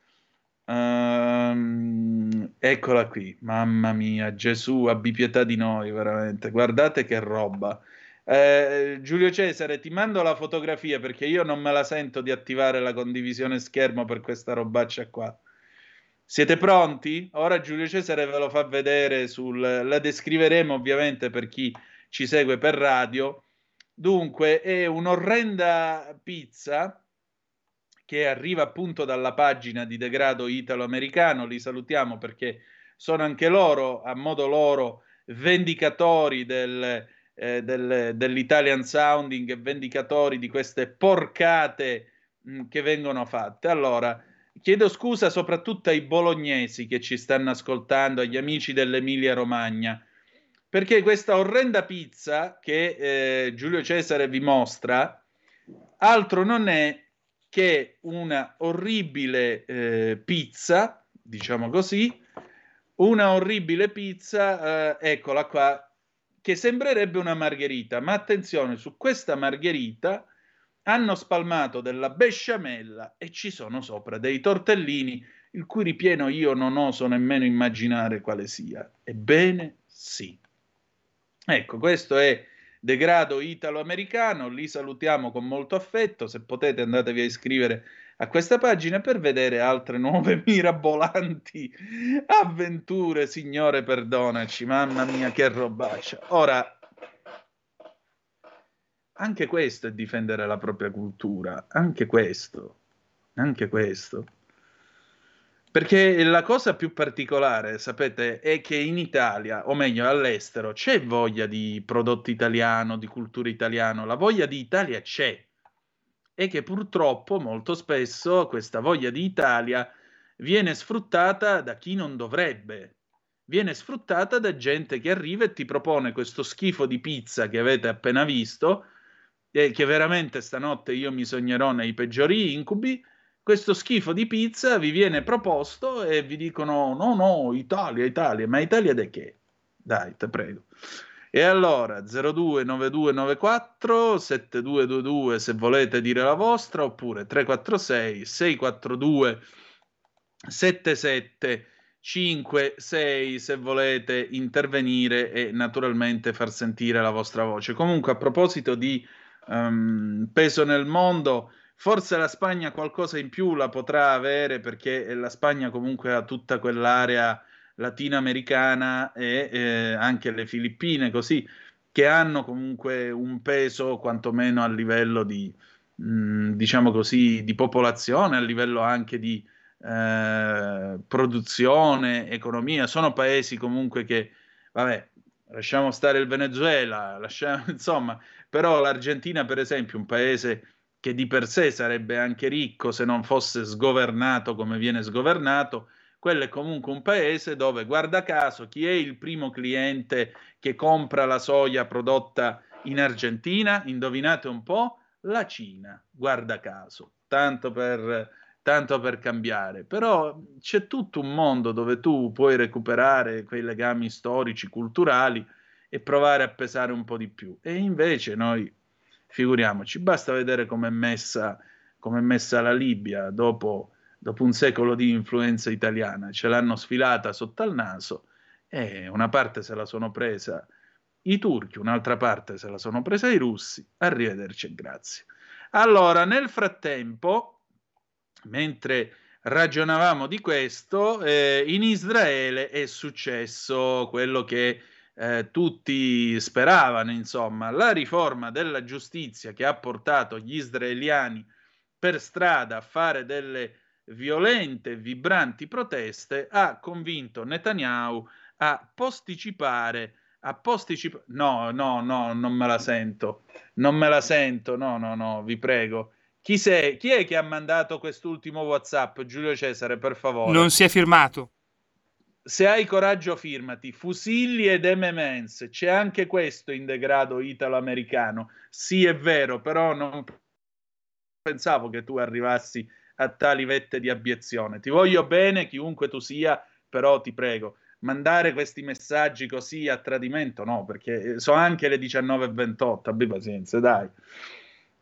Um, eccola qui, mamma mia, Gesù, abbi pietà di noi, veramente. Guardate che roba. Eh, Giulio Cesare, ti mando la fotografia perché io non me la sento di attivare la condivisione schermo per questa robaccia qua. Siete pronti? Ora Giulio Cesare ve lo fa vedere sul... la descriveremo ovviamente per chi ci segue per radio. Dunque, è un'orrenda pizza che arriva appunto dalla pagina di degrado italo-americano, li salutiamo perché sono anche loro, a modo loro, vendicatori del, eh, del, dell'Italian sounding e vendicatori di queste porcate mh, che vengono fatte. Allora, chiedo scusa soprattutto ai bolognesi che ci stanno ascoltando, agli amici dell'Emilia Romagna, perché questa orrenda pizza che eh, Giulio Cesare vi mostra altro non è che una orribile eh, pizza, diciamo così, una orribile pizza, eh, eccola qua, che sembrerebbe una margherita, ma attenzione, su questa margherita hanno spalmato della besciamella e ci sono sopra dei tortellini, il cui ripieno io non oso nemmeno immaginare quale sia. Ebbene sì. Ecco, questo è degrado italo-americano, li salutiamo con molto affetto, se potete andatevi a iscrivere a questa pagina per vedere altre nuove mirabolanti avventure, signore perdonaci, mamma mia che robaccia. Ora, anche questo è difendere la propria cultura, anche questo, anche questo. Perché la cosa più particolare, sapete, è che in Italia, o meglio all'estero, c'è voglia di prodotto italiano, di cultura italiana, la voglia di Italia c'è. E che purtroppo molto spesso questa voglia di Italia viene sfruttata da chi non dovrebbe. Viene sfruttata da gente che arriva e ti propone questo schifo di pizza che avete appena visto, e che veramente stanotte io mi sognerò nei peggiori incubi questo schifo di pizza vi viene proposto e vi dicono no, no, Italia, Italia, ma Italia di che? Dai, te prego. E allora 029294 7222 se volete dire la vostra oppure 346 642 7756 se volete intervenire e naturalmente far sentire la vostra voce. Comunque a proposito di um, peso nel mondo Forse la Spagna qualcosa in più la potrà avere perché la Spagna comunque ha tutta quell'area latinoamericana e eh, anche le Filippine, così che hanno comunque un peso quantomeno a livello di, mh, mm, diciamo così, di popolazione, a livello anche di eh, produzione, economia. Sono paesi comunque che, vabbè, lasciamo stare il Venezuela, lasciamo, insomma, però l'Argentina, per esempio, un paese che di per sé sarebbe anche ricco se non fosse sgovernato come viene sgovernato, quello è comunque un paese dove, guarda caso, chi è il primo cliente che compra la soia prodotta in Argentina? Indovinate un po'? la Cina, guarda caso, tanto per, tanto per cambiare. Però c'è tutto un mondo dove tu puoi recuperare quei legami storici, culturali e provare a pesare un po' di più. E invece noi, figuriamoci, basta vedere com'è messa, com'è messa la Libia dopo, dopo un secolo di influenza italiana. Ce l'hanno sfilata sotto al naso e una parte se la sono presa i turchi, un'altra parte se la sono presa i russi. Arrivederci e grazie. Allora, nel frattempo, mentre ragionavamo di questo, eh, in Israele è successo quello che eh, tutti speravano, insomma, la riforma della giustizia che ha portato gli israeliani per strada a fare delle violente e vibranti proteste ha convinto Netanyahu a posticipare a posticipare no no no non me la sento non me la sento no no no vi prego. Chi, sei? chi è che ha mandato quest'ultimo whatsapp? Giulio Cesare per favore. Non si è firmato. Se hai coraggio firmati, fusilli ed M&M's, c'è anche questo in degrado italo-americano. Sì, è vero, però non pensavo che tu arrivassi a tali vette di abiezione. Ti voglio bene, chiunque tu sia, però ti prego, mandare questi messaggi così a tradimento, no, perché sono anche le 19.28, abbi pazienza, dai.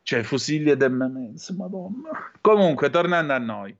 Cioè, fusilli ed M&M's, madonna. Comunque, tornando a noi.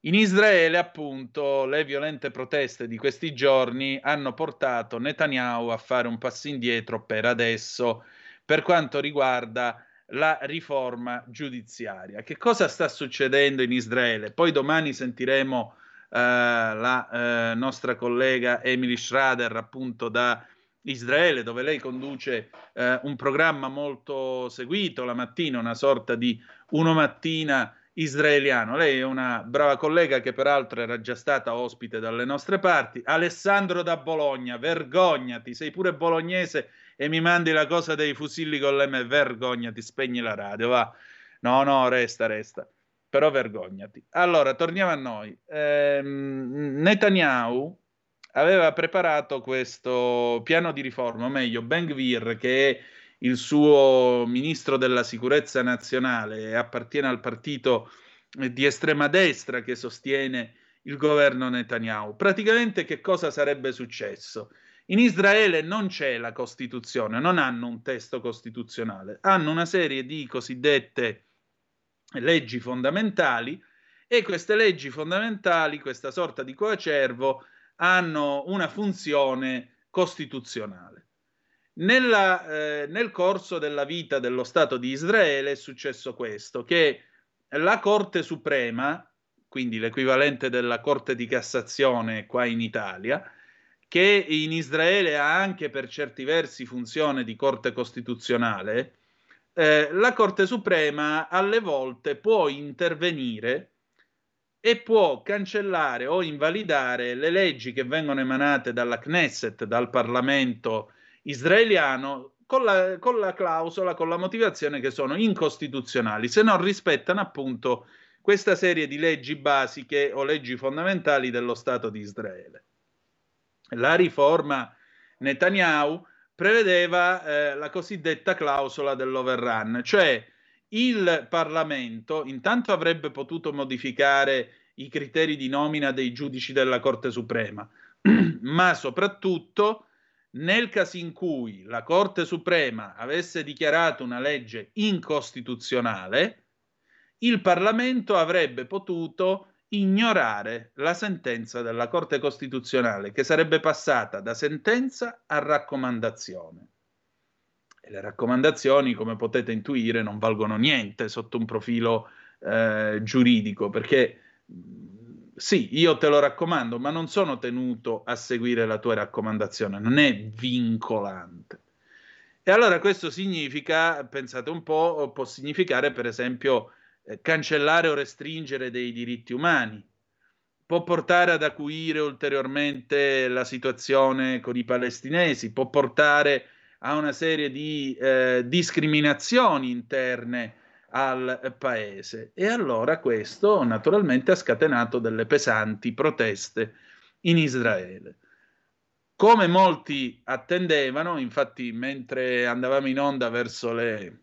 In Israele, appunto, le violente proteste di questi giorni hanno portato Netanyahu a fare un passo indietro per adesso per quanto riguarda la riforma giudiziaria. Che cosa sta succedendo in Israele? Poi domani sentiremo eh, la eh, nostra collega Emily Schrader, appunto da Israele, dove lei conduce eh, un programma molto seguito la mattina, una sorta di uno mattina israeliano. Lei è una brava collega che peraltro era già stata ospite dalle nostre parti. Alessandro da Bologna, vergognati, sei pure bolognese e mi mandi la cosa dei fusilli con l'M, vergognati, spegni la radio, va. No, no, resta, resta. Però vergognati. Allora, torniamo a noi. Ehm, Netanyahu aveva preparato questo piano di riforma, o meglio, Ben Gvir, che è il suo ministro della sicurezza nazionale appartiene al partito di estrema destra che sostiene il governo Netanyahu. Praticamente che cosa sarebbe successo? In Israele non c'è la Costituzione, non hanno un testo costituzionale, hanno una serie di cosiddette leggi fondamentali e queste leggi fondamentali, questa sorta di coacervo, hanno una funzione costituzionale. Nella, eh, nel corso della vita dello Stato di Israele è successo questo, che la Corte Suprema, quindi l'equivalente della Corte di Cassazione qua in Italia, che in Israele ha anche per certi versi funzione di Corte Costituzionale, eh, la Corte Suprema alle volte può intervenire e può cancellare o invalidare le leggi che vengono emanate dalla Knesset, dal Parlamento israeliano con la, con la clausola, con la motivazione che sono incostituzionali, se non rispettano appunto questa serie di leggi basiche o leggi fondamentali dello Stato di Israele. La riforma Netanyahu prevedeva eh, la cosiddetta clausola dell'overrun, cioè il Parlamento intanto avrebbe potuto modificare i criteri di nomina dei giudici della Corte Suprema, ma soprattutto nel caso in cui la Corte Suprema avesse dichiarato una legge incostituzionale, il Parlamento avrebbe potuto ignorare la sentenza della Corte Costituzionale, che sarebbe passata da sentenza a raccomandazione. E le raccomandazioni, come potete intuire, non valgono niente sotto un profilo eh, giuridico, perché sì, io te lo raccomando, ma non sono tenuto a seguire la tua raccomandazione, non è vincolante. E allora questo significa, pensate un po', può significare per esempio eh, cancellare o restringere dei diritti umani, può portare ad acuire ulteriormente la situazione con i palestinesi, può portare a una serie di eh, discriminazioni interne al paese. E allora questo naturalmente ha scatenato delle pesanti proteste in Israele. Come molti attendevano, infatti mentre andavamo in onda verso le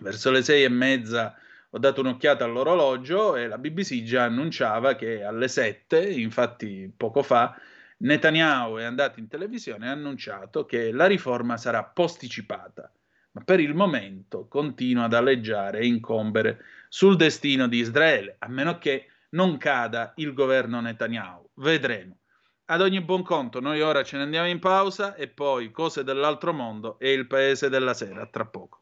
verso le sei e mezza ho dato un'occhiata all'orologio e la BBC già annunciava che alle sette, infatti poco fa, Netanyahu è andato in televisione e ha annunciato che la riforma sarà posticipata, ma per il momento continua ad alleggiare e incombere sul destino di Israele, a meno che non cada il governo Netanyahu. Vedremo. Ad ogni buon conto, noi ora ce ne andiamo in pausa e poi cose dell'altro mondo e il paese della sera, tra poco.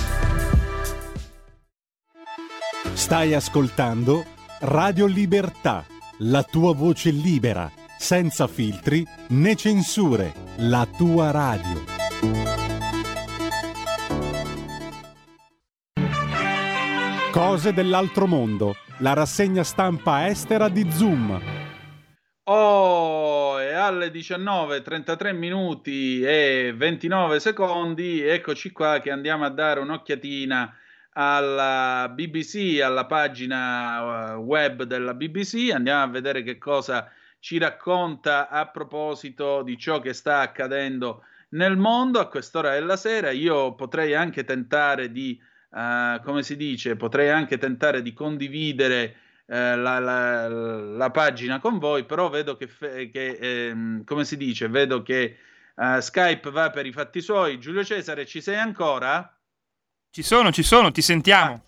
Stai ascoltando Radio Libertà, la tua voce libera, senza filtri né censure, la tua radio. Cose dell'altro mondo, la rassegna stampa estera di Zoom. Oh, è alle 19:33 minuti e 29 secondi. Eccoci qua che andiamo a dare un'occhiatina alla BBC, alla pagina eh, web della BBC, andiamo a vedere che cosa ci racconta a proposito di ciò che sta accadendo nel mondo a quest'ora della sera. Io potrei anche tentare di, uh, come si dice, potrei anche tentare di condividere uh, la, la, la, pagina con voi, però vedo che, che ehm, come si dice, vedo che uh, Skype va per i fatti suoi. Giulio Cesare, ci sei ancora? Ci sono, ci sono, ti sentiamo. Ah,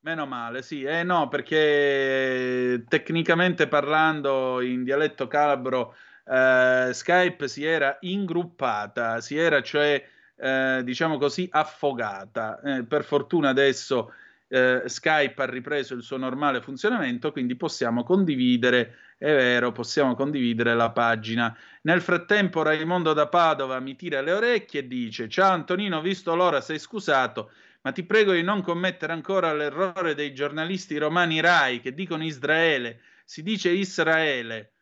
meno male, sì. Eh no, perché tecnicamente parlando in dialetto calabro eh, Skype si era ingruppata, si era cioè, eh, diciamo così, affogata. Eh, per fortuna adesso eh, Skype ha ripreso il suo normale funzionamento, quindi possiamo condividere, è vero, possiamo condividere la pagina. Nel frattempo Raimondo da Padova mi tira le orecchie e dice, ciao Antonino, visto l'ora sei scusato ma ti prego di non commettere ancora l'errore dei giornalisti romani Rai che dicono Israele, si dice Israele.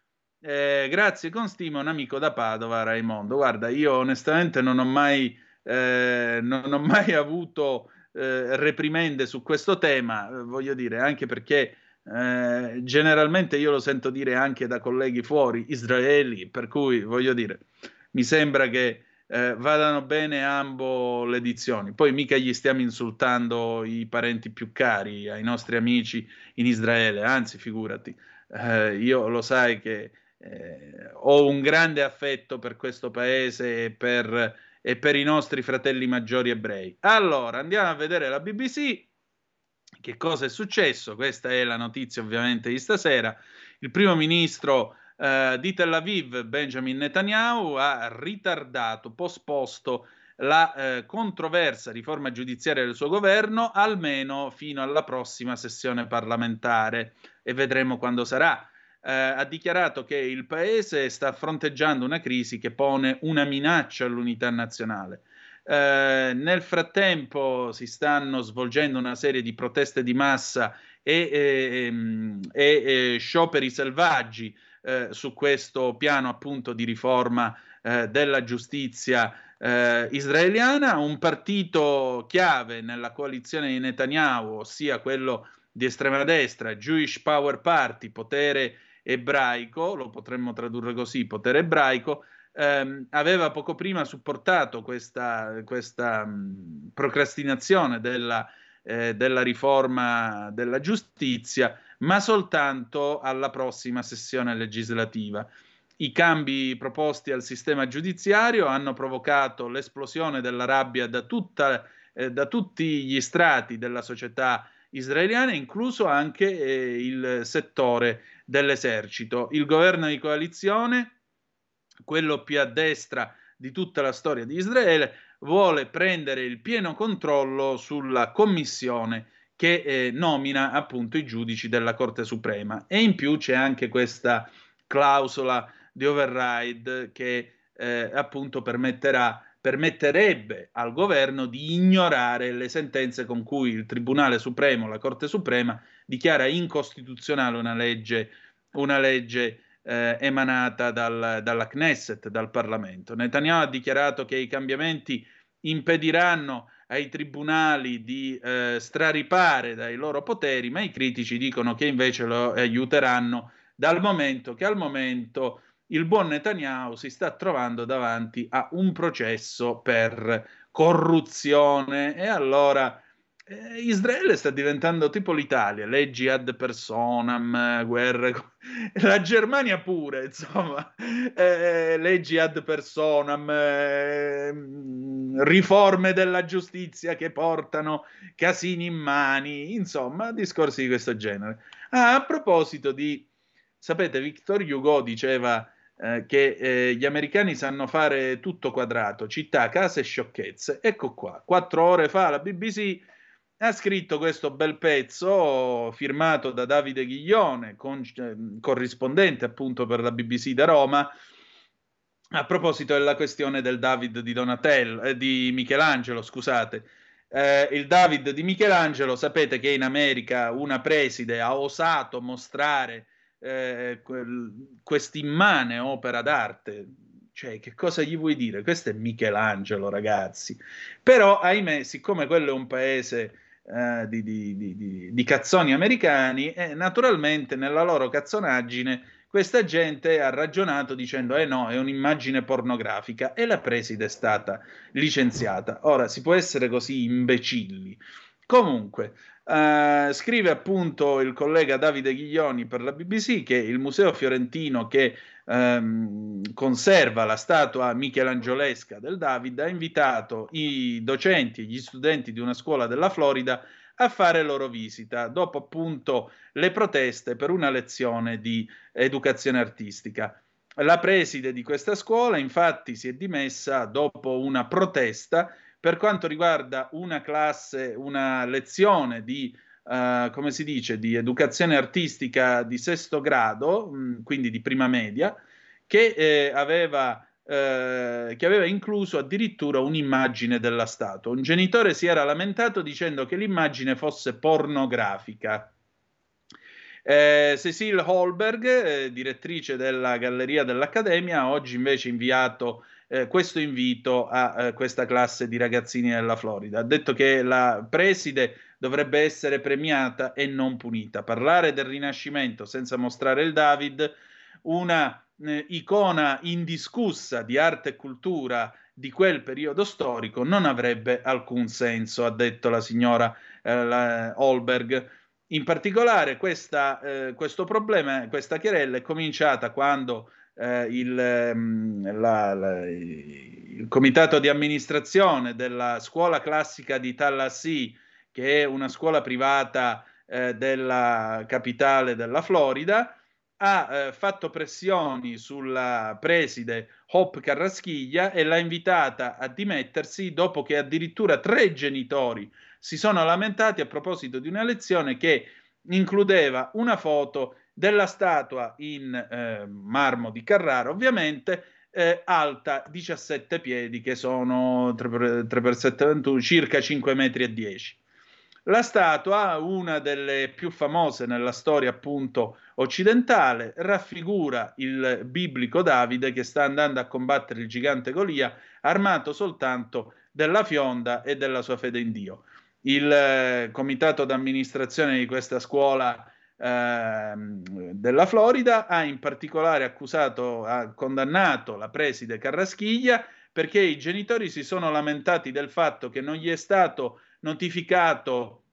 Eh, grazie con stima un amico da Padova, Raimondo. Guarda, io onestamente non ho mai, eh, non ho mai avuto eh, reprimende su questo tema, eh, voglio dire, anche perché eh, generalmente io lo sento dire anche da colleghi fuori, israeli, per cui voglio dire, mi sembra che eh, vadano bene ambo le edizioni. Poi mica gli stiamo insultando i parenti più cari, ai nostri amici in Israele, anzi figurati, eh, io lo sai che eh, ho un grande affetto per questo paese e per, e per i nostri fratelli maggiori ebrei. Allora, andiamo a vedere la BBC. Che cosa è successo? Questa è la notizia ovviamente di stasera. Il primo ministro eh, di Tel Aviv, Benjamin Netanyahu, ha ritardato, posposto la eh, controversa riforma giudiziaria del suo governo almeno fino alla prossima sessione parlamentare e vedremo quando sarà. Eh, ha dichiarato che il paese sta fronteggiando una crisi che pone una minaccia all'unità nazionale. Eh, nel frattempo si stanno svolgendo una serie di proteste di massa e, e, ehm, e, e scioperi selvaggi eh, su questo piano appunto di riforma eh, della giustizia eh, israeliana, un partito chiave nella coalizione di Netanyahu, ossia quello di estrema destra, Jewish Power Party, potere ebraico, lo potremmo tradurre così, potere ebraico, ehm, aveva poco prima supportato questa, questa mh, procrastinazione della, eh, della riforma della giustizia ma soltanto alla prossima sessione legislativa. I cambi proposti al sistema giudiziario hanno provocato l'esplosione della rabbia da, tutta, eh, da tutti gli strati della società israeliana, incluso anche eh, il settore dell'esercito. Il governo di coalizione, quello più a destra di tutta la storia di Israele, vuole prendere il pieno controllo sulla commissione che eh, nomina appunto i giudici della Corte Suprema. E in più c'è anche questa clausola di override che eh, appunto permetterà permetterebbe al governo di ignorare le sentenze con cui il Tribunale Supremo, la Corte Suprema, dichiara incostituzionale una legge, una legge eh, emanata dal, dalla Knesset, dal Parlamento. Netanyahu ha dichiarato che i cambiamenti impediranno ai tribunali di eh, straripare dai loro poteri, ma i critici dicono che invece lo aiuteranno dal momento che al momento il buon Netanyahu si sta trovando davanti a un processo per corruzione e allora eh, Israele sta diventando tipo l'Italia, leggi ad personam, guerre, la Germania pure, insomma, eh, leggi ad personam, eh, riforme della giustizia che portano casini in mani, insomma, discorsi di questo genere. Ah, a proposito di, sapete, Victor Hugo diceva eh, che eh, gli americani sanno fare tutto quadrato, città, case e sciocchezze. Ecco qua, quattro ore fa la BBC ha scritto questo bel pezzo firmato da Davide Ghiglione, con, eh, corrispondente appunto per la BBC da Roma, a proposito della questione del David di Donatello, eh, di Michelangelo, scusate. Eh, il David di Michelangelo, sapete che in America una preside ha osato mostrare eh, quest'immane opera d'arte. Cioè, che cosa gli vuoi dire? Questo è Michelangelo, ragazzi. Però, ahimè, siccome quello è un paese eh, di, di, di, di, cazzoni americani e naturalmente nella loro cazzonaggine questa gente ha ragionato dicendo eh no, è un'immagine pornografica e la preside è stata licenziata. Ora, si può essere così imbecilli. Comunque, eh, scrive appunto il collega Davide Ghiglioni per la BBC che il Museo Fiorentino che ehm, conserva la statua michelangiolesca del David, ha invitato i docenti e gli studenti di una scuola della Florida a fare loro visita dopo appunto le proteste per una lezione di educazione artistica. La preside di questa scuola infatti si è dimessa dopo una protesta per quanto riguarda una classe, una lezione di Uh, come si dice, di educazione artistica di sesto grado, mh, mm, quindi di prima media, che, eh, aveva, eh, che aveva incluso addirittura un'immagine della statua. Un genitore si era lamentato dicendo che l'immagine fosse pornografica. Eh, Cecile Holberg, eh, direttrice della Galleria dell'Accademia, ha oggi invece inviato eh, questo invito a eh, questa classe di ragazzini della Florida. Ha detto che la preside dovrebbe essere premiata e non punita. Parlare del Rinascimento senza mostrare il David, una eh, icona indiscussa di arte e cultura di quel periodo storico, non avrebbe alcun senso, ha detto la signora eh, Holberg. In particolare questa, eh, questo problema, questa querella è cominciata quando eh, il, ehm, la, la, il, comitato di amministrazione della scuola classica di Tallahassee che è una scuola privata eh, della capitale della Florida, ha eh, fatto pressioni sulla preside Hope Carraschiglia e l'ha invitata a dimettersi dopo che addirittura tre genitori si sono lamentati a proposito di una lezione che includeva una foto della statua in eh, marmo di Carrara, ovviamente eh, alta 17 piedi, che sono 3 x 7 21, circa 5 metri e 10. La statua, una delle più famose nella storia appunto occidentale, raffigura il biblico Davide che sta andando a combattere il gigante Golia, armato soltanto della fionda e della sua fede in Dio. Il eh, comitato d'amministrazione di questa scuola eh, della Florida ha in particolare accusato, ha condannato la preside Carraschiglia perché i genitori si sono lamentati del fatto che non gli è stato notificato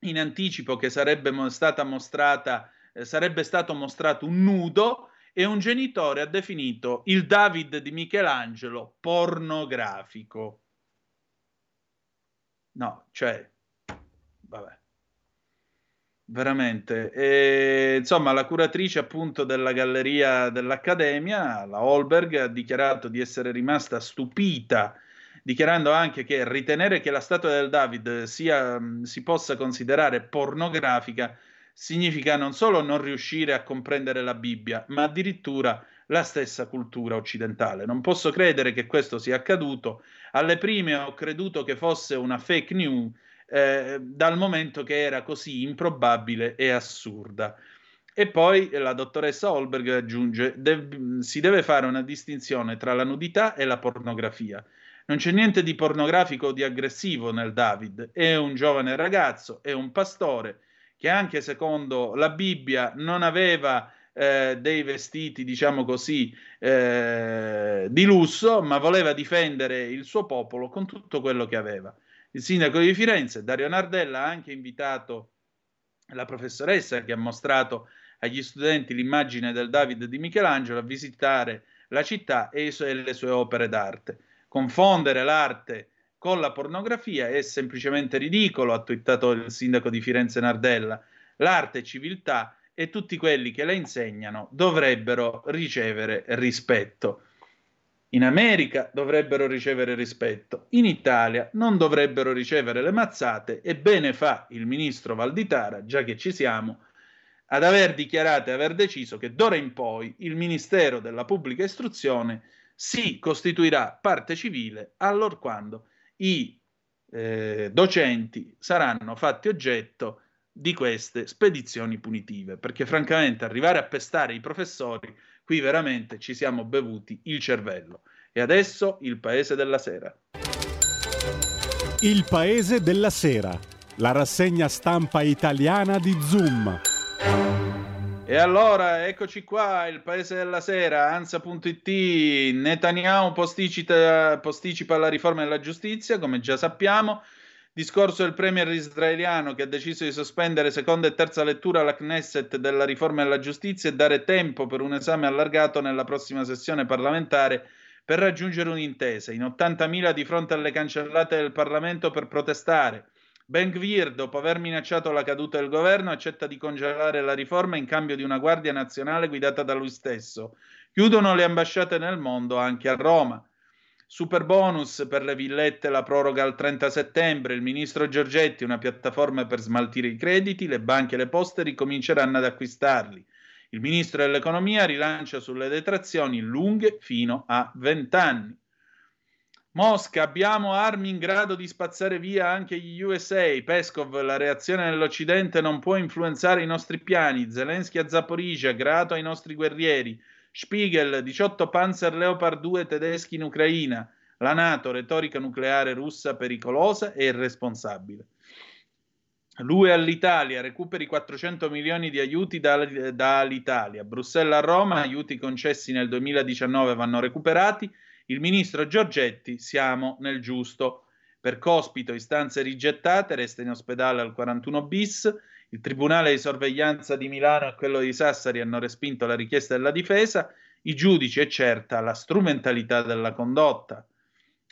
in anticipo che sarebbe stata mostrata, eh, sarebbe stato mostrato un nudo e un genitore ha definito il David di Michelangelo pornografico. No, cioè, vabbè. Veramente. E, insomma, la curatrice appunto della galleria dell'Accademia, la Holberg, ha dichiarato di essere rimasta stupita dichiarando anche che ritenere che la statua del David sia, si possa considerare pornografica significa non solo non riuscire a comprendere la Bibbia, ma addirittura la stessa cultura occidentale. Non posso credere che questo sia accaduto. Alle prime ho creduto che fosse una fake news eh, dal momento che era così improbabile e assurda. E poi la dottoressa Holberg aggiunge: de- si deve fare una distinzione tra la nudità e la pornografia. Non c'è niente di pornografico o di aggressivo nel David. È un giovane ragazzo, è un pastore che anche secondo la Bibbia non aveva eh, dei vestiti, diciamo così, eh, di lusso, ma voleva difendere il suo popolo con tutto quello che aveva. Il sindaco di Firenze, Dario Nardella, ha anche invitato la professoressa che ha mostrato agli studenti l'immagine del David di Michelangelo a visitare la città e le sue opere d'arte. Confondere l'arte con la pornografia è semplicemente ridicolo, ha twittato il sindaco di Firenze Nardella. L'arte è civiltà e tutti quelli che la insegnano dovrebbero ricevere rispetto. In America dovrebbero ricevere rispetto, in Italia non dovrebbero ricevere le mazzate e bene fa il ministro Valditara, già che ci siamo, ad aver dichiarato e aver deciso che d'ora in poi il Ministero della Pubblica Istruzione si costituirà parte civile allorquando i eh, docenti saranno fatti oggetto di queste spedizioni punitive, perché francamente arrivare a pestare i professori qui veramente ci siamo bevuti il cervello. E adesso il paese della sera. Il paese della sera, la rassegna stampa italiana di Zoom. E allora, eccoci qua, il paese della sera, ansa.it, Netanyahu posticipa, posticipa la riforma della giustizia, come già sappiamo, Discorso del premier israeliano che ha deciso di sospendere seconda e terza lettura alla Knesset della riforma della giustizia e dare tempo per un esame allargato nella prossima sessione parlamentare per raggiungere un'intesa. In 80.000 di fronte alle cancellate del Parlamento per protestare. Ben Gvir, dopo aver minacciato la caduta del governo, accetta di congelare la riforma in cambio di una Guardia Nazionale guidata da lui stesso. Chiudono le ambasciate nel mondo, anche a Roma. Super bonus per le villette, la proroga al 30 settembre, il ministro Giorgetti, una piattaforma per smaltire i crediti, le banche e le poste ricominceranno ad acquistarli. Il ministro dell'economia rilancia sulle detrazioni lunghe fino a 20 anni. Mosca, abbiamo armi in grado di spazzare via anche gli USA. Peskov, la reazione dell'Occidente non può influenzare i nostri piani. Zelensky a Zaporizhia, grato ai nostri guerrieri. Spiegel, 18 Panzer Leopard 2 tedeschi in Ucraina. La Nato, retorica nucleare russa pericolosa e irresponsabile. L'UE all'Italia, recuperi 400 milioni di aiuti dall'Italia. Bruxelles a Roma, aiuti concessi nel 2019 vanno recuperati. Il ministro Giorgetti, siamo nel giusto. Per Cospito, istanze rigettate, resta in ospedale al 41 bis. Il Tribunale di sorveglianza di Milano e quello di Sassari hanno respinto la richiesta della difesa. I giudici è certa la strumentalità della condotta.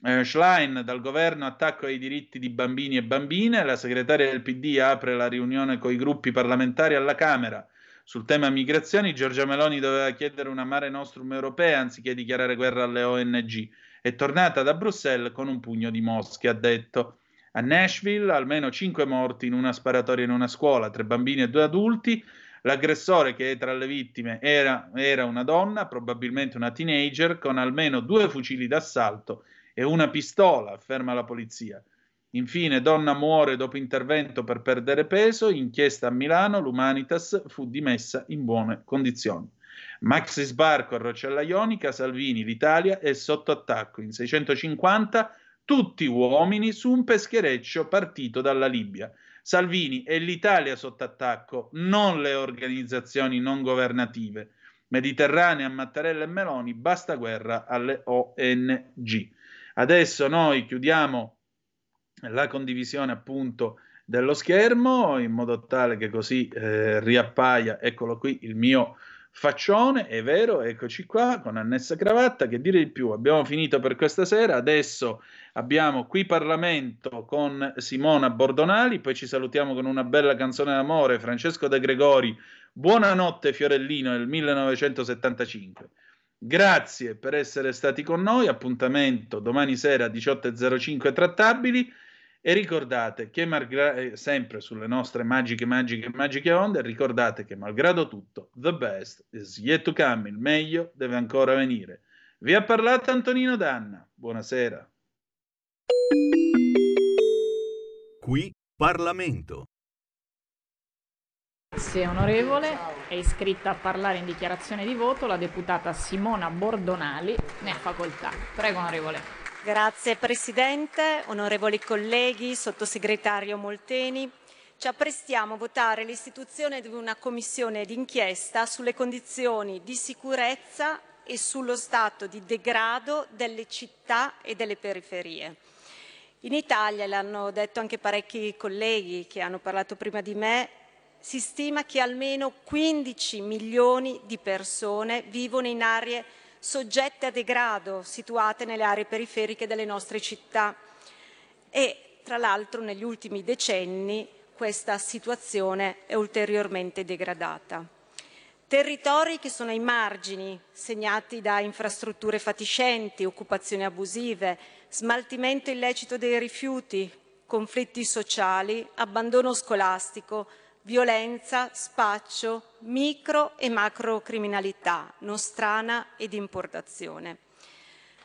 Eh, Schlein, dal governo attacco ai diritti di bambini e bambine. La segretaria del PD apre la riunione con i gruppi parlamentari alla Camera. Sul tema migrazioni, Giorgia Meloni doveva chiedere una mare nostrum europea anziché dichiarare guerra alle ONG. È tornata da Bruxelles con un pugno di mosche, ha detto. A Nashville almeno cinque morti in una sparatoria in una scuola, tre bambini e due adulti. L'aggressore che è tra le vittime era, era una donna, probabilmente una teenager, con almeno due fucili d'assalto e una pistola, afferma la polizia. Infine, donna muore dopo intervento per perdere peso. Inchiesta a Milano, l'Humanitas fu dimessa in buone condizioni. Maxi sbarco a Rocella Ionica, Salvini, l'Italia è sotto attacco. In 650 tutti uomini su un peschereccio partito dalla Libia. Salvini e l'Italia sotto attacco, non le organizzazioni non governative. Mediterranea, Mattarella e Meloni, basta guerra alle ONG. Adesso noi chiudiamo la condivisione appunto dello schermo in modo tale che così eh, riappaia, eccolo qui il mio faccione, è vero, eccoci qua con annessa cravatta, che dire di più, abbiamo finito per questa sera, adesso abbiamo qui Parlamento con Simona Bordonali, poi ci salutiamo con una bella canzone d'amore, Francesco De Gregori, Buonanotte Fiorellino nel 1975. Grazie per essere stati con noi, appuntamento domani sera 18.05 trattabili E ricordate che, malgra- eh, sempre sulle nostre magiche, magiche, magiche onde, ricordate che malgrado tutto, the best is yet to come, il meglio deve ancora venire. Vi ha parlato Antonino Danna. Buonasera. Qui Parlamento. Grazie onorevole. È iscritta a parlare in dichiarazione di voto la deputata Simona Bordonali. Ne ha facoltà. Prego onorevole. Grazie Presidente, onorevoli colleghi, sottosegretario Molteni. Ci apprestiamo a votare l'istituzione di una commissione d'inchiesta sulle condizioni di sicurezza e sullo stato di degrado delle città e delle periferie. In Italia, l'hanno detto anche parecchi colleghi che hanno parlato prima di me, si stima che almeno 15 milioni di persone vivono in aree soggette a degrado, situate nelle aree periferiche delle nostre città. E tra l'altro negli ultimi decenni questa situazione è ulteriormente degradata. Territori che sono ai margini, segnati da infrastrutture fatiscenti, occupazioni abusive, smaltimento illecito dei rifiuti, conflitti sociali, abbandono scolastico, violenza, spaccio, micro e macro criminalità, nostrana ed importazione.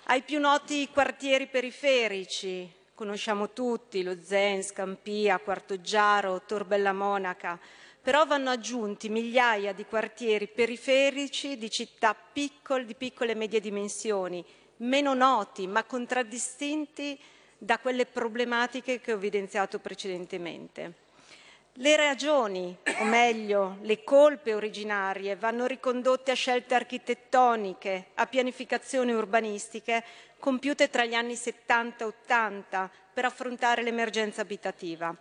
Ai più noti quartieri periferici, conosciamo tutti, lo Zen, Scampia, Quartoggiaro, Torbella Monaca, però vanno aggiunti migliaia di quartieri periferici di città piccole, di piccole e medie dimensioni, meno noti ma contraddistinti da quelle problematiche che ho evidenziato precedentemente. Le ragioni, o meglio le colpe originarie, vanno ricondotte a scelte architettoniche, a pianificazioni urbanistiche compiute tra gli anni 70 e 80 per affrontare l'emergenza abitativa.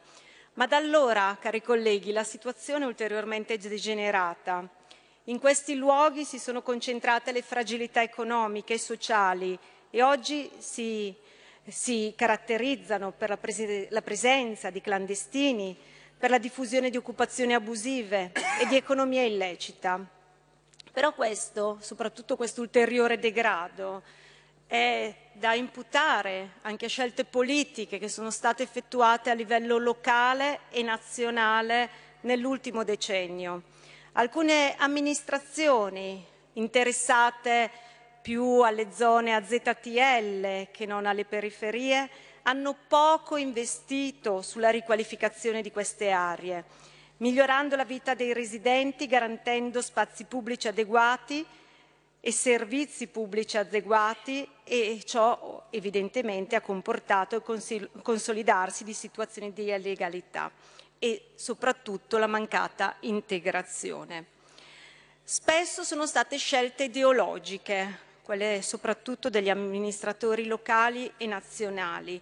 Ma da allora, cari colleghi, la situazione è ulteriormente degenerata. In questi luoghi si sono concentrate le fragilità economiche e sociali e oggi si, si caratterizzano per la, pres- la presenza di clandestini, per la diffusione di occupazioni abusive e di economia illecita. Però questo, soprattutto questo ulteriore degrado, è da imputare anche a scelte politiche che sono state effettuate a livello locale e nazionale nell'ultimo decennio. Alcune amministrazioni interessate più alle zone a ZTL che non alle periferie hanno poco investito sulla riqualificazione di queste aree, migliorando la vita dei residenti, garantendo spazi pubblici adeguati e servizi pubblici adeguati e ciò evidentemente ha comportato il consolidarsi di situazioni di illegalità e soprattutto la mancata integrazione. Spesso sono state scelte ideologiche, quelle soprattutto degli amministratori locali e nazionali,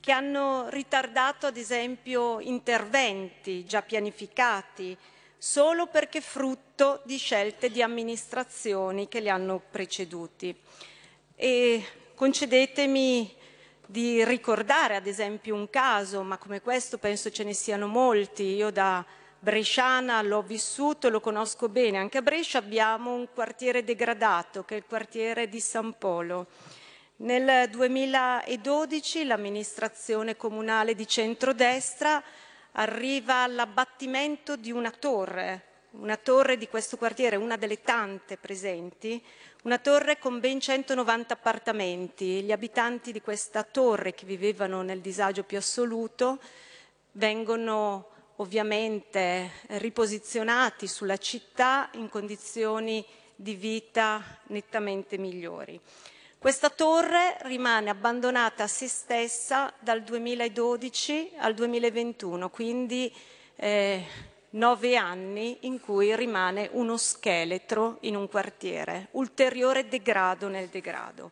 che hanno ritardato ad esempio interventi già pianificati solo perché frutto di scelte di amministrazioni che li hanno preceduti. E concedetemi di ricordare ad esempio un caso, ma come questo penso ce ne siano molti. Io da bresciana l'ho vissuto lo conosco bene. Anche a Brescia abbiamo un quartiere degradato, che è il quartiere di San Polo. Nel 2012 l'amministrazione comunale di centrodestra arriva all'abbattimento di una torre, una torre di questo quartiere, una delle tante presenti, una torre con ben 190 appartamenti. Gli abitanti di questa torre, che vivevano nel disagio più assoluto, vengono ovviamente riposizionati sulla città in condizioni di vita nettamente migliori. Questa torre rimane abbandonata a se stessa dal 2012 al 2021, quindi eh, nove anni in cui rimane uno scheletro in un quartiere, ulteriore degrado nel degrado.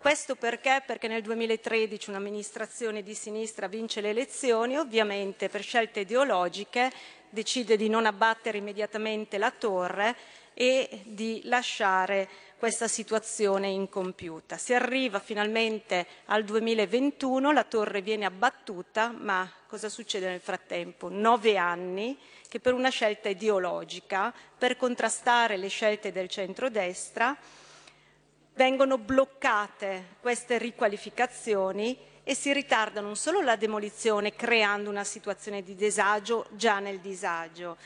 Questo perché? Perché nel 2013 un'amministrazione di sinistra vince le elezioni, ovviamente per scelte ideologiche decide di non abbattere immediatamente la torre e di lasciare questa situazione incompiuta. Si arriva finalmente al 2021, la torre viene abbattuta, ma cosa succede nel frattempo? Nove anni che per una scelta ideologica, per contrastare le scelte del centrodestra, vengono bloccate queste riqualificazioni e si ritarda non solo la demolizione creando una situazione di disagio già nel disagio,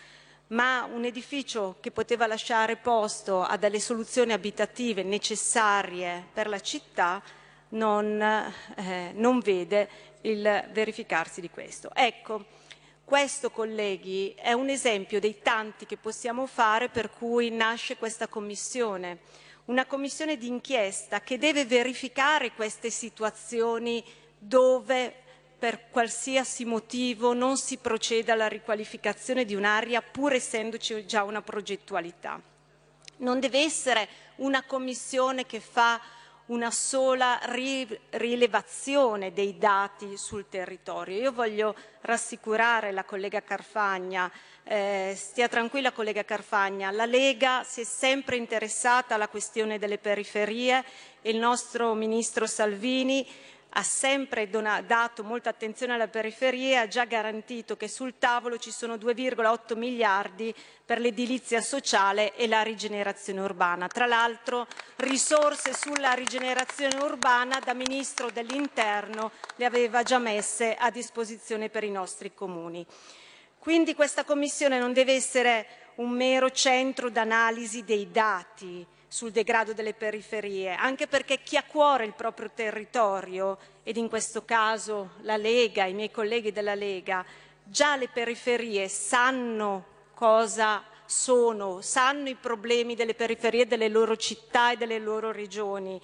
ma un edificio che poteva lasciare posto a delle soluzioni abitative necessarie per la città non, eh, non vede il verificarsi di questo. Ecco, questo, colleghi, è un esempio dei tanti che possiamo fare per cui nasce questa commissione. Una commissione d'inchiesta che deve verificare queste situazioni dove per qualsiasi motivo non si procede alla riqualificazione di un'area pur essendoci già una progettualità. Non deve essere una commissione che fa una sola rilevazione dei dati sul territorio. Io voglio rassicurare la collega Carfagna, eh, stia tranquilla collega Carfagna, la Lega si è sempre interessata alla questione delle periferie e il nostro Ministro Salvini ha sempre dato molta attenzione alle periferie e ha già garantito che sul tavolo ci sono 2,8 miliardi per l'edilizia sociale e la rigenerazione urbana. Tra l'altro risorse sulla rigenerazione urbana da Ministro dell'Interno le aveva già messe a disposizione per i nostri comuni. Quindi questa Commissione non deve essere un mero centro d'analisi dei dati, sul degrado delle periferie, anche perché chi ha a cuore il proprio territorio, ed in questo caso la Lega, i miei colleghi della Lega, già le periferie sanno cosa sono, sanno i problemi delle periferie delle loro città e delle loro regioni,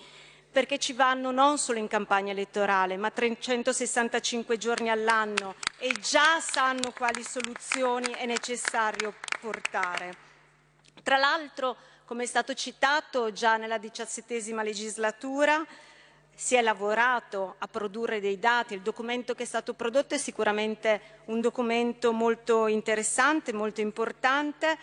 perché ci vanno non solo in campagna elettorale, ma 365 giorni all'anno e già sanno quali soluzioni è necessario portare. Tra l'altro, come è stato citato già nella diciassettesima legislatura, si è lavorato a produrre dei dati, il documento che è stato prodotto è sicuramente un documento molto interessante, molto importante,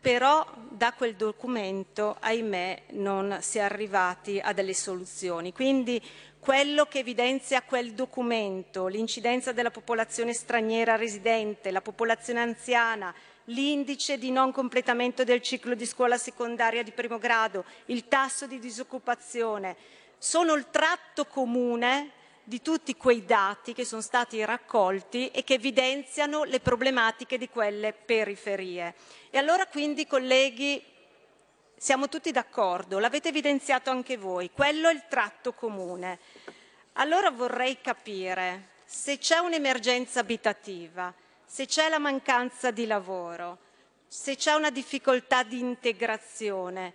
però da quel documento, ahimè, non si è arrivati a delle soluzioni. Quindi quello che evidenzia quel documento, l'incidenza della popolazione straniera residente, la popolazione anziana, l'indice di non completamento del ciclo di scuola secondaria di primo grado, il tasso di disoccupazione, sono il tratto comune di tutti quei dati che sono stati raccolti e che evidenziano le problematiche di quelle periferie. E allora quindi, colleghi, siamo tutti d'accordo, l'avete evidenziato anche voi, quello è il tratto comune. Allora vorrei capire se c'è un'emergenza abitativa, se c'è la mancanza di lavoro, se c'è una difficoltà di integrazione,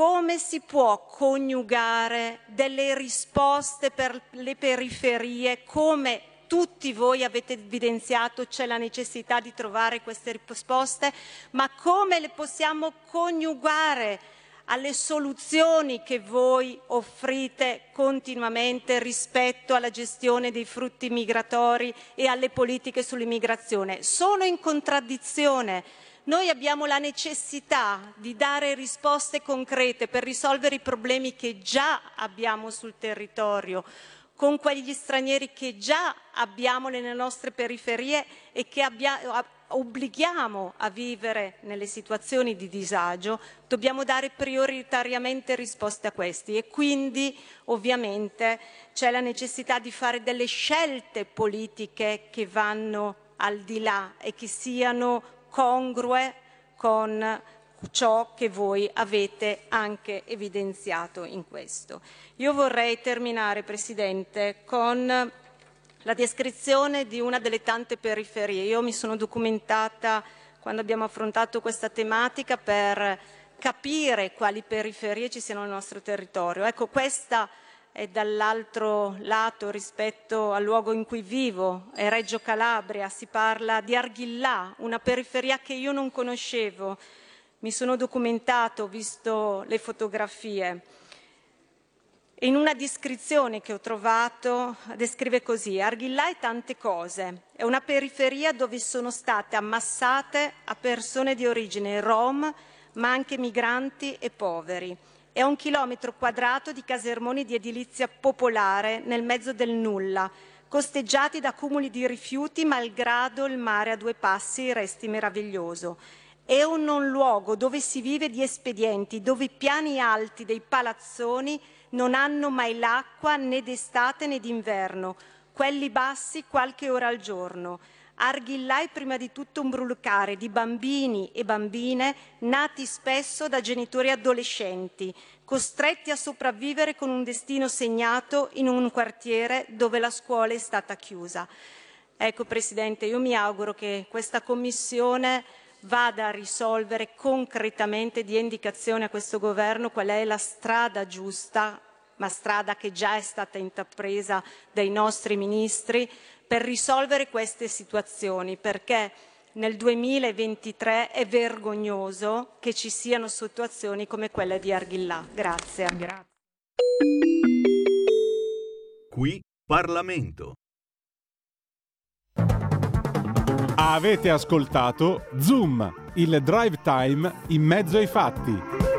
come si può coniugare delle risposte per le periferie, come tutti voi avete evidenziato c'è la necessità di trovare queste risposte, ma come le possiamo coniugare alle soluzioni che voi offrite continuamente rispetto alla gestione dei frutti migratori e alle politiche sull'immigrazione. Sono in contraddizione. Noi abbiamo la necessità di dare risposte concrete per risolvere i problemi che già abbiamo sul territorio, con quegli stranieri che già abbiamo nelle nostre periferie e che abbiamo obblighiamo a vivere nelle situazioni di disagio, dobbiamo dare prioritariamente risposte a questi e quindi ovviamente c'è la necessità di fare delle scelte politiche che vanno al di là e che siano congrue con ciò che voi avete anche evidenziato in questo. Io vorrei terminare, Presidente, con la descrizione di una delle tante periferie. Io mi sono documentata quando abbiamo affrontato questa tematica per capire quali periferie ci siano nel nostro territorio. Ecco, questa è dall'altro lato rispetto al luogo in cui vivo, è Reggio Calabria, si parla di Arghillà, una periferia che io non conoscevo. Mi sono documentato, ho visto le fotografie. In una descrizione che ho trovato descrive così, Arghillà è tante cose, è una periferia dove sono state ammassate a persone di origine rom, ma anche migranti e poveri. È un chilometro quadrato di casermoni di edilizia popolare nel mezzo del nulla, costeggiati da cumuli di rifiuti malgrado il mare a due passi resti meraviglioso. È un non luogo dove si vive di espedienti, dove i piani alti dei palazzoni non hanno mai l'acqua né d'estate né d'inverno, quelli bassi qualche ora al giorno. Arghillà è prima di tutto un brulicare di bambini e bambine nati spesso da genitori adolescenti, costretti a sopravvivere con un destino segnato in un quartiere dove la scuola è stata chiusa. Ecco Presidente, io mi auguro che questa Commissione vada a risolvere concretamente, dia indicazione a questo Governo qual è la strada giusta, ma strada che già è stata intrapresa dai nostri ministri, per risolvere queste situazioni, perché nel 2023 è vergognoso che ci siano situazioni come quella di Arghillà. Grazie. Qui Parlamento. Avete ascoltato Zoom, il drive time in mezzo ai fatti.